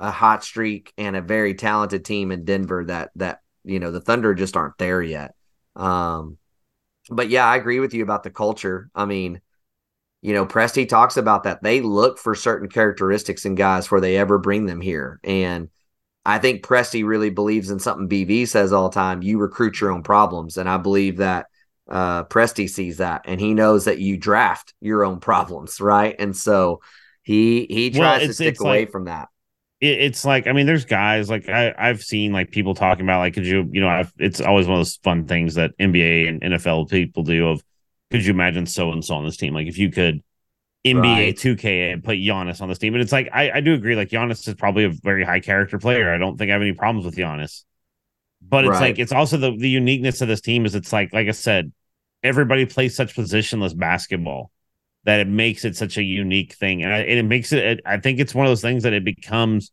a hot streak and a very talented team in Denver that that you know the Thunder just aren't there yet. Um, but yeah, I agree with you about the culture. I mean, you know, Presti talks about that. They look for certain characteristics in guys before they ever bring them here. And I think Presti really believes in something BV says all the time you recruit your own problems. And I believe that uh, Presti sees that and he knows that you draft your own problems, right? And so he he tries well, to stick away like, from that. It, it's like I mean, there's guys like I I've seen like people talking about like could you you know I've, it's always one of those fun things that NBA and NFL people do of could you imagine so and so on this team like if you could NBA right. 2K and put Giannis on this team. And it's like I, I do agree, like Giannis is probably a very high character player. I don't think I have any problems with Giannis. But it's right. like it's also the, the uniqueness of this team is it's like, like I said, everybody plays such positionless basketball that it makes it such a unique thing. And, I, and it makes it, I think it's one of those things that it becomes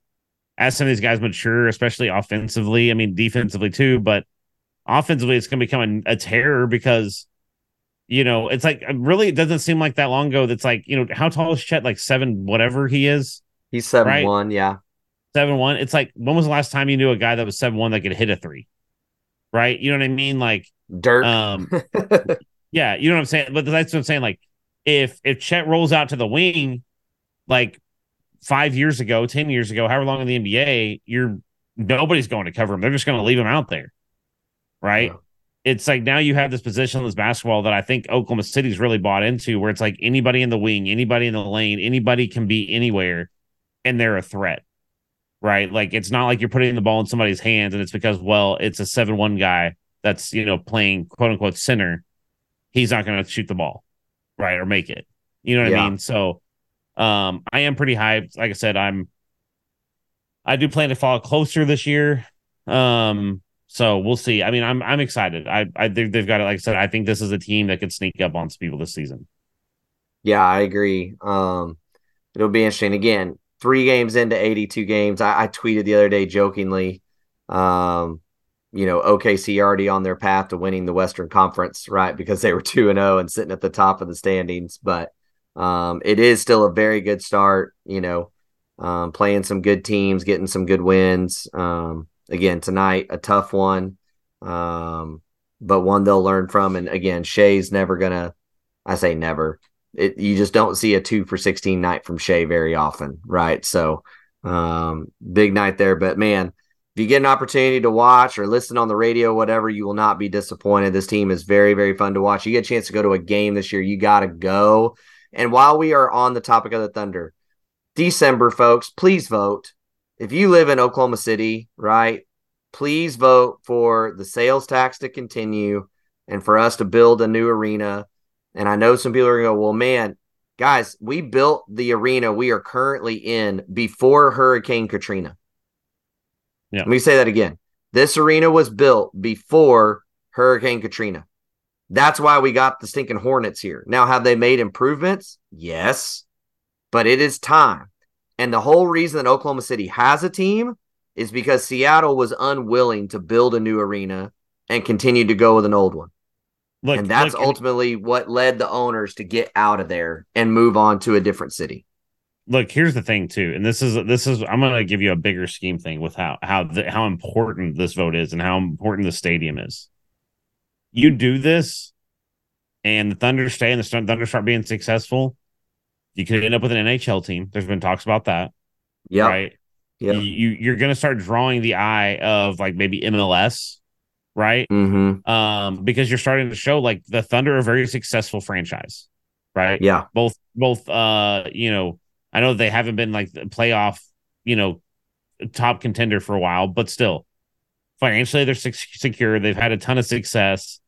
as some of these guys mature, especially offensively. I mean, defensively too, but offensively, it's going to become a, a terror because, you know, it's like really, it doesn't seem like that long ago. That's like, you know, how tall is Chet? Like seven, whatever he is. He's seven right? one, yeah. Seven one. It's like when was the last time you knew a guy that was seven one that could hit a three? Right? You know what I mean? Like Dirk. Um, yeah, you know what I'm saying. But that's what I'm saying. Like, if if Chet rolls out to the wing, like five years ago, ten years ago, however long in the NBA, you're nobody's going to cover him. They're just going to leave him out there, right? Yeah. It's like now you have this positionless basketball that I think Oklahoma City's really bought into, where it's like anybody in the wing, anybody in the lane, anybody can be anywhere, and they're a threat, right? Like it's not like you're putting the ball in somebody's hands, and it's because well, it's a seven-one guy that's you know playing quote unquote center, he's not going to shoot the ball, right, or make it. You know what yeah. I mean? So, um, I am pretty hyped. Like I said, I'm. I do plan to fall closer this year. Um, so we'll see. I mean, I'm I'm excited. I I think they've got it. Like I said, I think this is a team that could sneak up on some people this season. Yeah, I agree. Um, it'll be interesting. Again, three games into 82 games. I, I tweeted the other day jokingly. Um, you know, OKC already on their path to winning the Western Conference, right? Because they were 2 and 0 and sitting at the top of the standings, but um, it is still a very good start, you know, um, playing some good teams, getting some good wins. Um, again, tonight, a tough one, um, but one they'll learn from. And again, Shai's never to, I say never. It, you just don't see a two for 16 night from Shai very often, right? So, um, big night there. But man, if you get an opportunity to watch or listen on the radio, whatever, you will not be disappointed. This team is very, very fun to watch. You get a chance to go to a game this year, you got to go. And while we are on the topic of the Thunder, December, folks, please vote. If you live in Oklahoma City, right, please vote for the sales tax to continue and for us to build a new arena. And I know some people are going to go, well, man, guys, we built the arena we are currently in before Hurricane Katrina. Yeah. Let me say that again. This arena was built before Hurricane Katrina. That's why we got the stinking Hornets here. Now, have they made improvements? Yes, but it is time. And the whole reason that Oklahoma City has a team is because Seattle was unwilling to build a new arena and continued to go with an old one. Look, and that's look, ultimately what led the owners to get out of there and move on to a different city look here's the thing too and this is this is i'm going to give you a bigger scheme thing with how how the, how important this vote is and how important the stadium is. You do this and the thunder stay and the thunder start being successful you could end up with an nhl team. There's been talks about that yeah. right? Yeah. You, you're going to start drawing the eye of like maybe mls right? Mm-hmm. um because you're starting to show like the thunder are a very successful franchise right? Yeah. Both both uh you know I know they haven't been like the playoff, you know, top contender for a while, but still, financially they're secure. They've had a ton of success.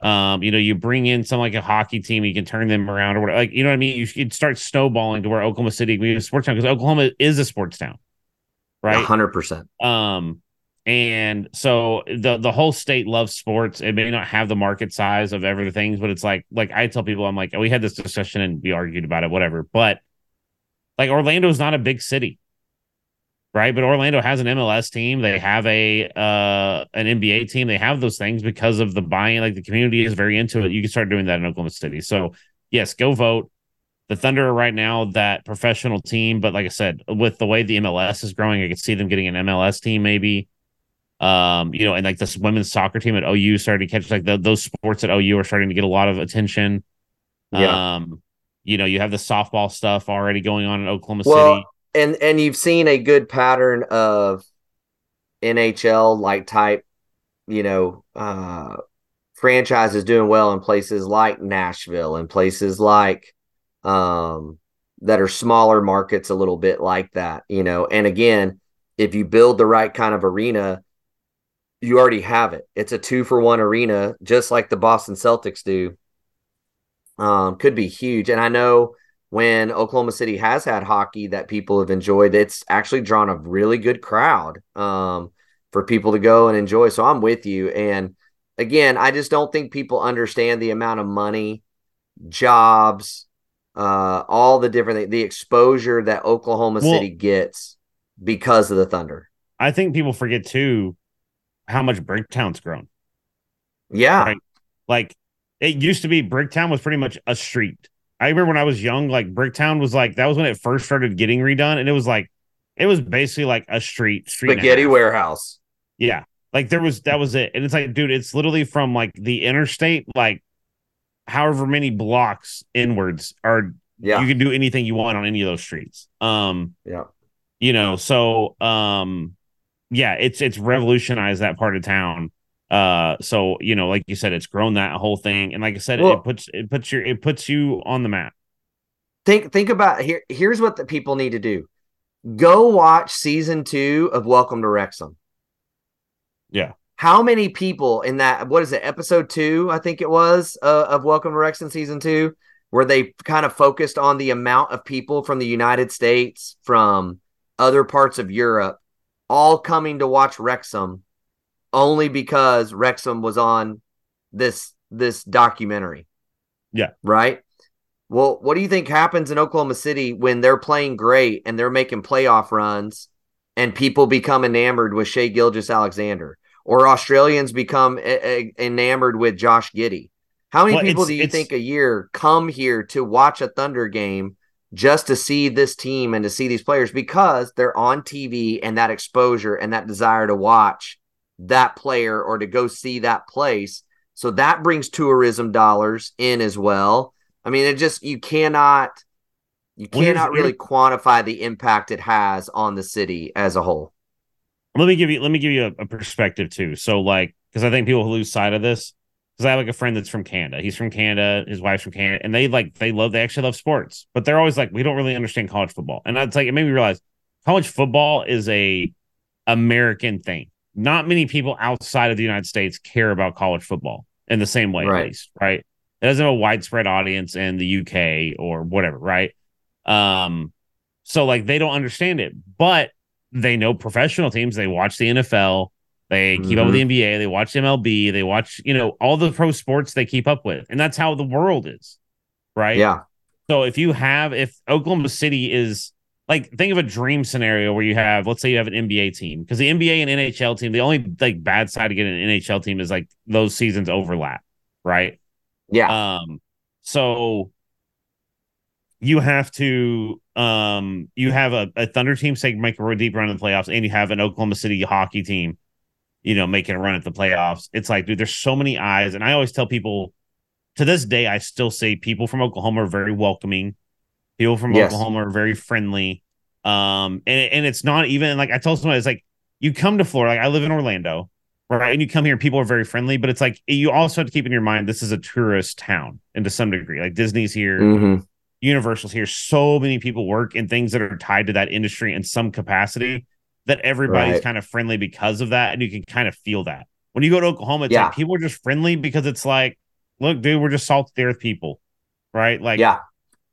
Um, you know, you bring in some like a hockey team, you can turn them around or whatever. Like, you know what I mean? You should start snowballing to where Oklahoma City can be a sports town because Oklahoma is a sports town, right? hundred percent. Um, and so the the whole state loves sports. It may not have the market size of everything, but it's like like I tell people, I'm like, oh, we had this discussion and we argued about it, whatever. But like Orlando is not a big city, right? But Orlando has an MLS team. They have a uh, an NBA team. They have those things because of the buying. Like the community is very into it. You can start doing that in Oklahoma City. So yes, go vote. the Thunder are right now that professional team, but like I said, with the way the MLS is growing, I could see them getting an MLS team maybe. Um, you know, and like this women's soccer team at OU started to catch like the, those sports at OU are starting to get a lot of attention. Yeah. Um, you know, you have the softball stuff already going on in Oklahoma Well, City. and and you've seen a good pattern of NHL like type, you know, uh franchises doing well in places like Nashville and places like um that are smaller markets a little bit like that, you know. And again, if you build the right kind of arena, you already have it. It's a two for one arena, just like the Boston Celtics do. Um, could be huge. And I know when Oklahoma City has had hockey that people have enjoyed, it's actually drawn a really good crowd um, for people to go and enjoy. So I'm with you. And again, I just don't think people understand the amount of money, jobs, uh, all the different the exposure that Oklahoma Well- City gets because of the Thunder. I think people forget too how much Bricktown's grown. Yeah, Right. Like it used to be Bricktown was pretty much a street. I remember when I was young, like Bricktown was like that was when it first started getting redone, and it was like it was basically like a street, street spaghetti warehouse. Yeah. Like there was that was it. And it's like, dude, it's literally from like the interstate, like however many blocks inwards are Yeah, you can do anything you want on any of those streets. Um, yeah. you know, so um yeah, it's it's revolutionized that part of town. Uh so you know, like you said, it's grown that whole thing. And like I said, Well- it puts it puts your it puts you on the map. think think about here here's what the people need to do go watch season two of welcome to wrexham Yeah. how many people in that what is it episode two i think it was uh, of welcome to wrexham season two where they kind of focused on the amount of people from the united states from other parts of europe all coming to watch wrexham only because wrexham was on this this documentary Yeah. right well, what do you think happens in Oklahoma City when they're playing great and they're making playoff runs and people become enamored with Shai Gilgeous-Alexander or Australians become e- e- enamored with Josh Giddey? How many Well, people do you think a year come here to watch a Thunder game just to see this team and to see these players because they're on TV and that exposure and that desire to watch that player or to go see that place? So that brings tourism dollars in as well. I mean, it just you cannot you cannot really quantify the impact it has on the city as a whole. let me give you let me give you a, a perspective too. So like because I think people lose sight of this. Because I have like a friend that's from Canada. He's from Canada, his wife's from Canada, and they like they love they actually love sports, but they're always like, we don't really understand college football. And it's like it made me realize college football is a American thing. Not many people outside of the United States care about college football in the same way, Right. at least, right? It doesn't have a widespread audience in the UK or whatever, right? Um, so like they don't understand it, but they know professional teams. They watch the NFL, they keep up with the NBA, they watch MLB, they watch, you know, all the pro sports they keep up with. And that's how the world is. Right. Yeah. So if you have, if Oklahoma City is like, think of a dream scenario where you have, let's say you have an NBA team, because the NBA and NHL team, the only like bad side to get an NHL team is like those seasons overlap. Right. Yeah. Um, so you have to um you have a, a Thunder team say make a deep run in the playoffs, and you have an Oklahoma City hockey team, you know, making a run at the playoffs. It's like, dude, there's so many eyes. And I always tell people to this day, I still say people from Oklahoma are very welcoming. People from Yes. Oklahoma are very friendly. Um, and, and it's not even like I told somebody, it's like you come to Florida, like I live in Orlando, right? And you come here, people are very friendly, but it's like you also have to keep in your mind this is a tourist town and to some degree. Like Disney's here, Mhm. Universal's here. So many people work in things that are tied to that industry in some capacity that everybody's Right. kind of friendly because of that. And you can kind of feel that. When you go to Oklahoma, it's Yeah. like people are just friendly because it's like, look, dude, we're just salt the earth people, right? Like, yeah.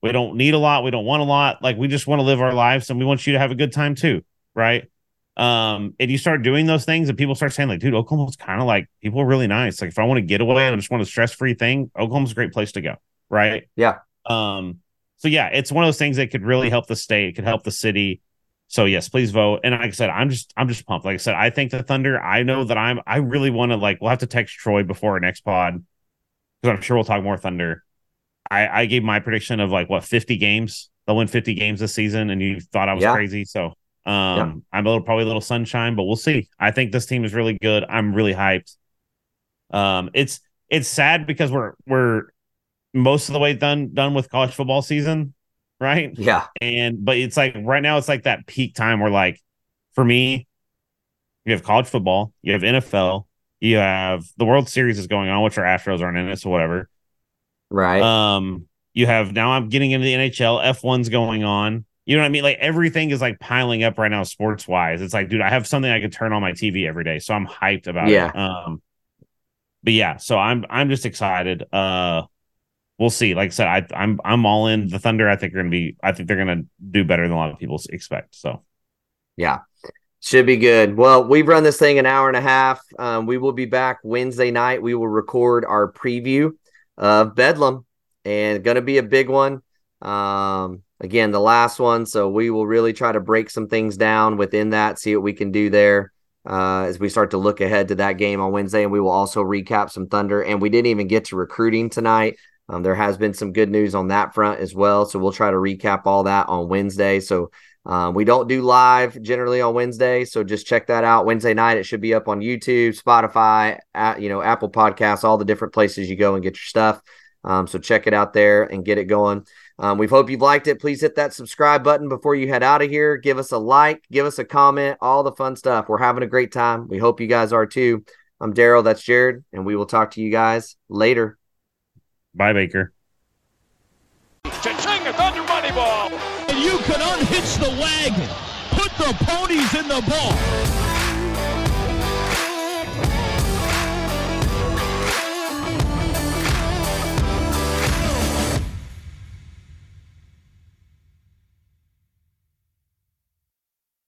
We don't need a lot. We don't want a lot. Like we just want to live our lives and we want you to have a good time too. Right. Um, and you start doing those things and people start saying, like, dude, Oklahoma's kind of like people are really nice. Like if I want to get away and I just want a stress-free thing, Oklahoma's a great place to go. Right. Yeah. Um, so yeah, it's one of those things that could really help the state, it could help the city. So yes, please vote. And like I said, I'm just I'm just pumped. Like I said, I think the Thunder, I know that I'm I really want to like we'll have to text Troy before our next pod because I'm sure we'll talk more Thunder. I, I gave my prediction of like what 50 games. They'll win 50 games this season, and you thought I was Yeah. crazy. So um Yeah. I'm a little probably a little sunshine, but we'll see. I think this team is really good. I'm really hyped. Um it's it's sad because we're we're most of the way done done with college football season, right? Yeah. And but it's like right now it's like that peak time where like for me, you have college football, you have NFL, you have the World Series is going on, which our Astros aren't in it, so whatever. Right. Um, you have now I'm getting into the NHL, F1's going on. You know what I mean? Like everything is like piling up right now, sports wise. It's like, dude, I have something I could turn on my TV every day, so I'm hyped about Yeah. it. Um, but yeah, so I'm I'm just excited. Uh, we'll see. Like I said, I, I'm I'm all in. The Thunder, I think are gonna be. I think they're gonna do better than a lot of people expect. So Yeah. Should be good. Well, we've run this thing an hour and a half. Um, we will be back Wednesday night. We will record our preview of Bedlam and going to be a big one. Um, again, the last one. So we will really try to break some things down within that, see what we can do there uh, as we start to look ahead to that game on Wednesday. And we will also recap some Thunder. And we didn't even get to recruiting tonight. Um, there has been some good news on that front as well. So we'll try to recap all that on Wednesday. So um, we don't do live generally on Wednesday, so just check that out. Wednesday night, it should be up on YouTube, Spotify, at, you know, Apple Podcasts, all the different places you go and get your stuff. Um, so check it out there and get it going. Um, we hope you've liked it. Please hit that subscribe button before you head out of here. Give us a like, give us a comment, all the fun stuff. We're having a great time. We hope you guys are too. I'm Daryl. That's Jared, and we will talk to you guys later. bye, Baker. Cha-ching, a Thunder money ball. You can unhitch the wagon. Put the ponies in the ball.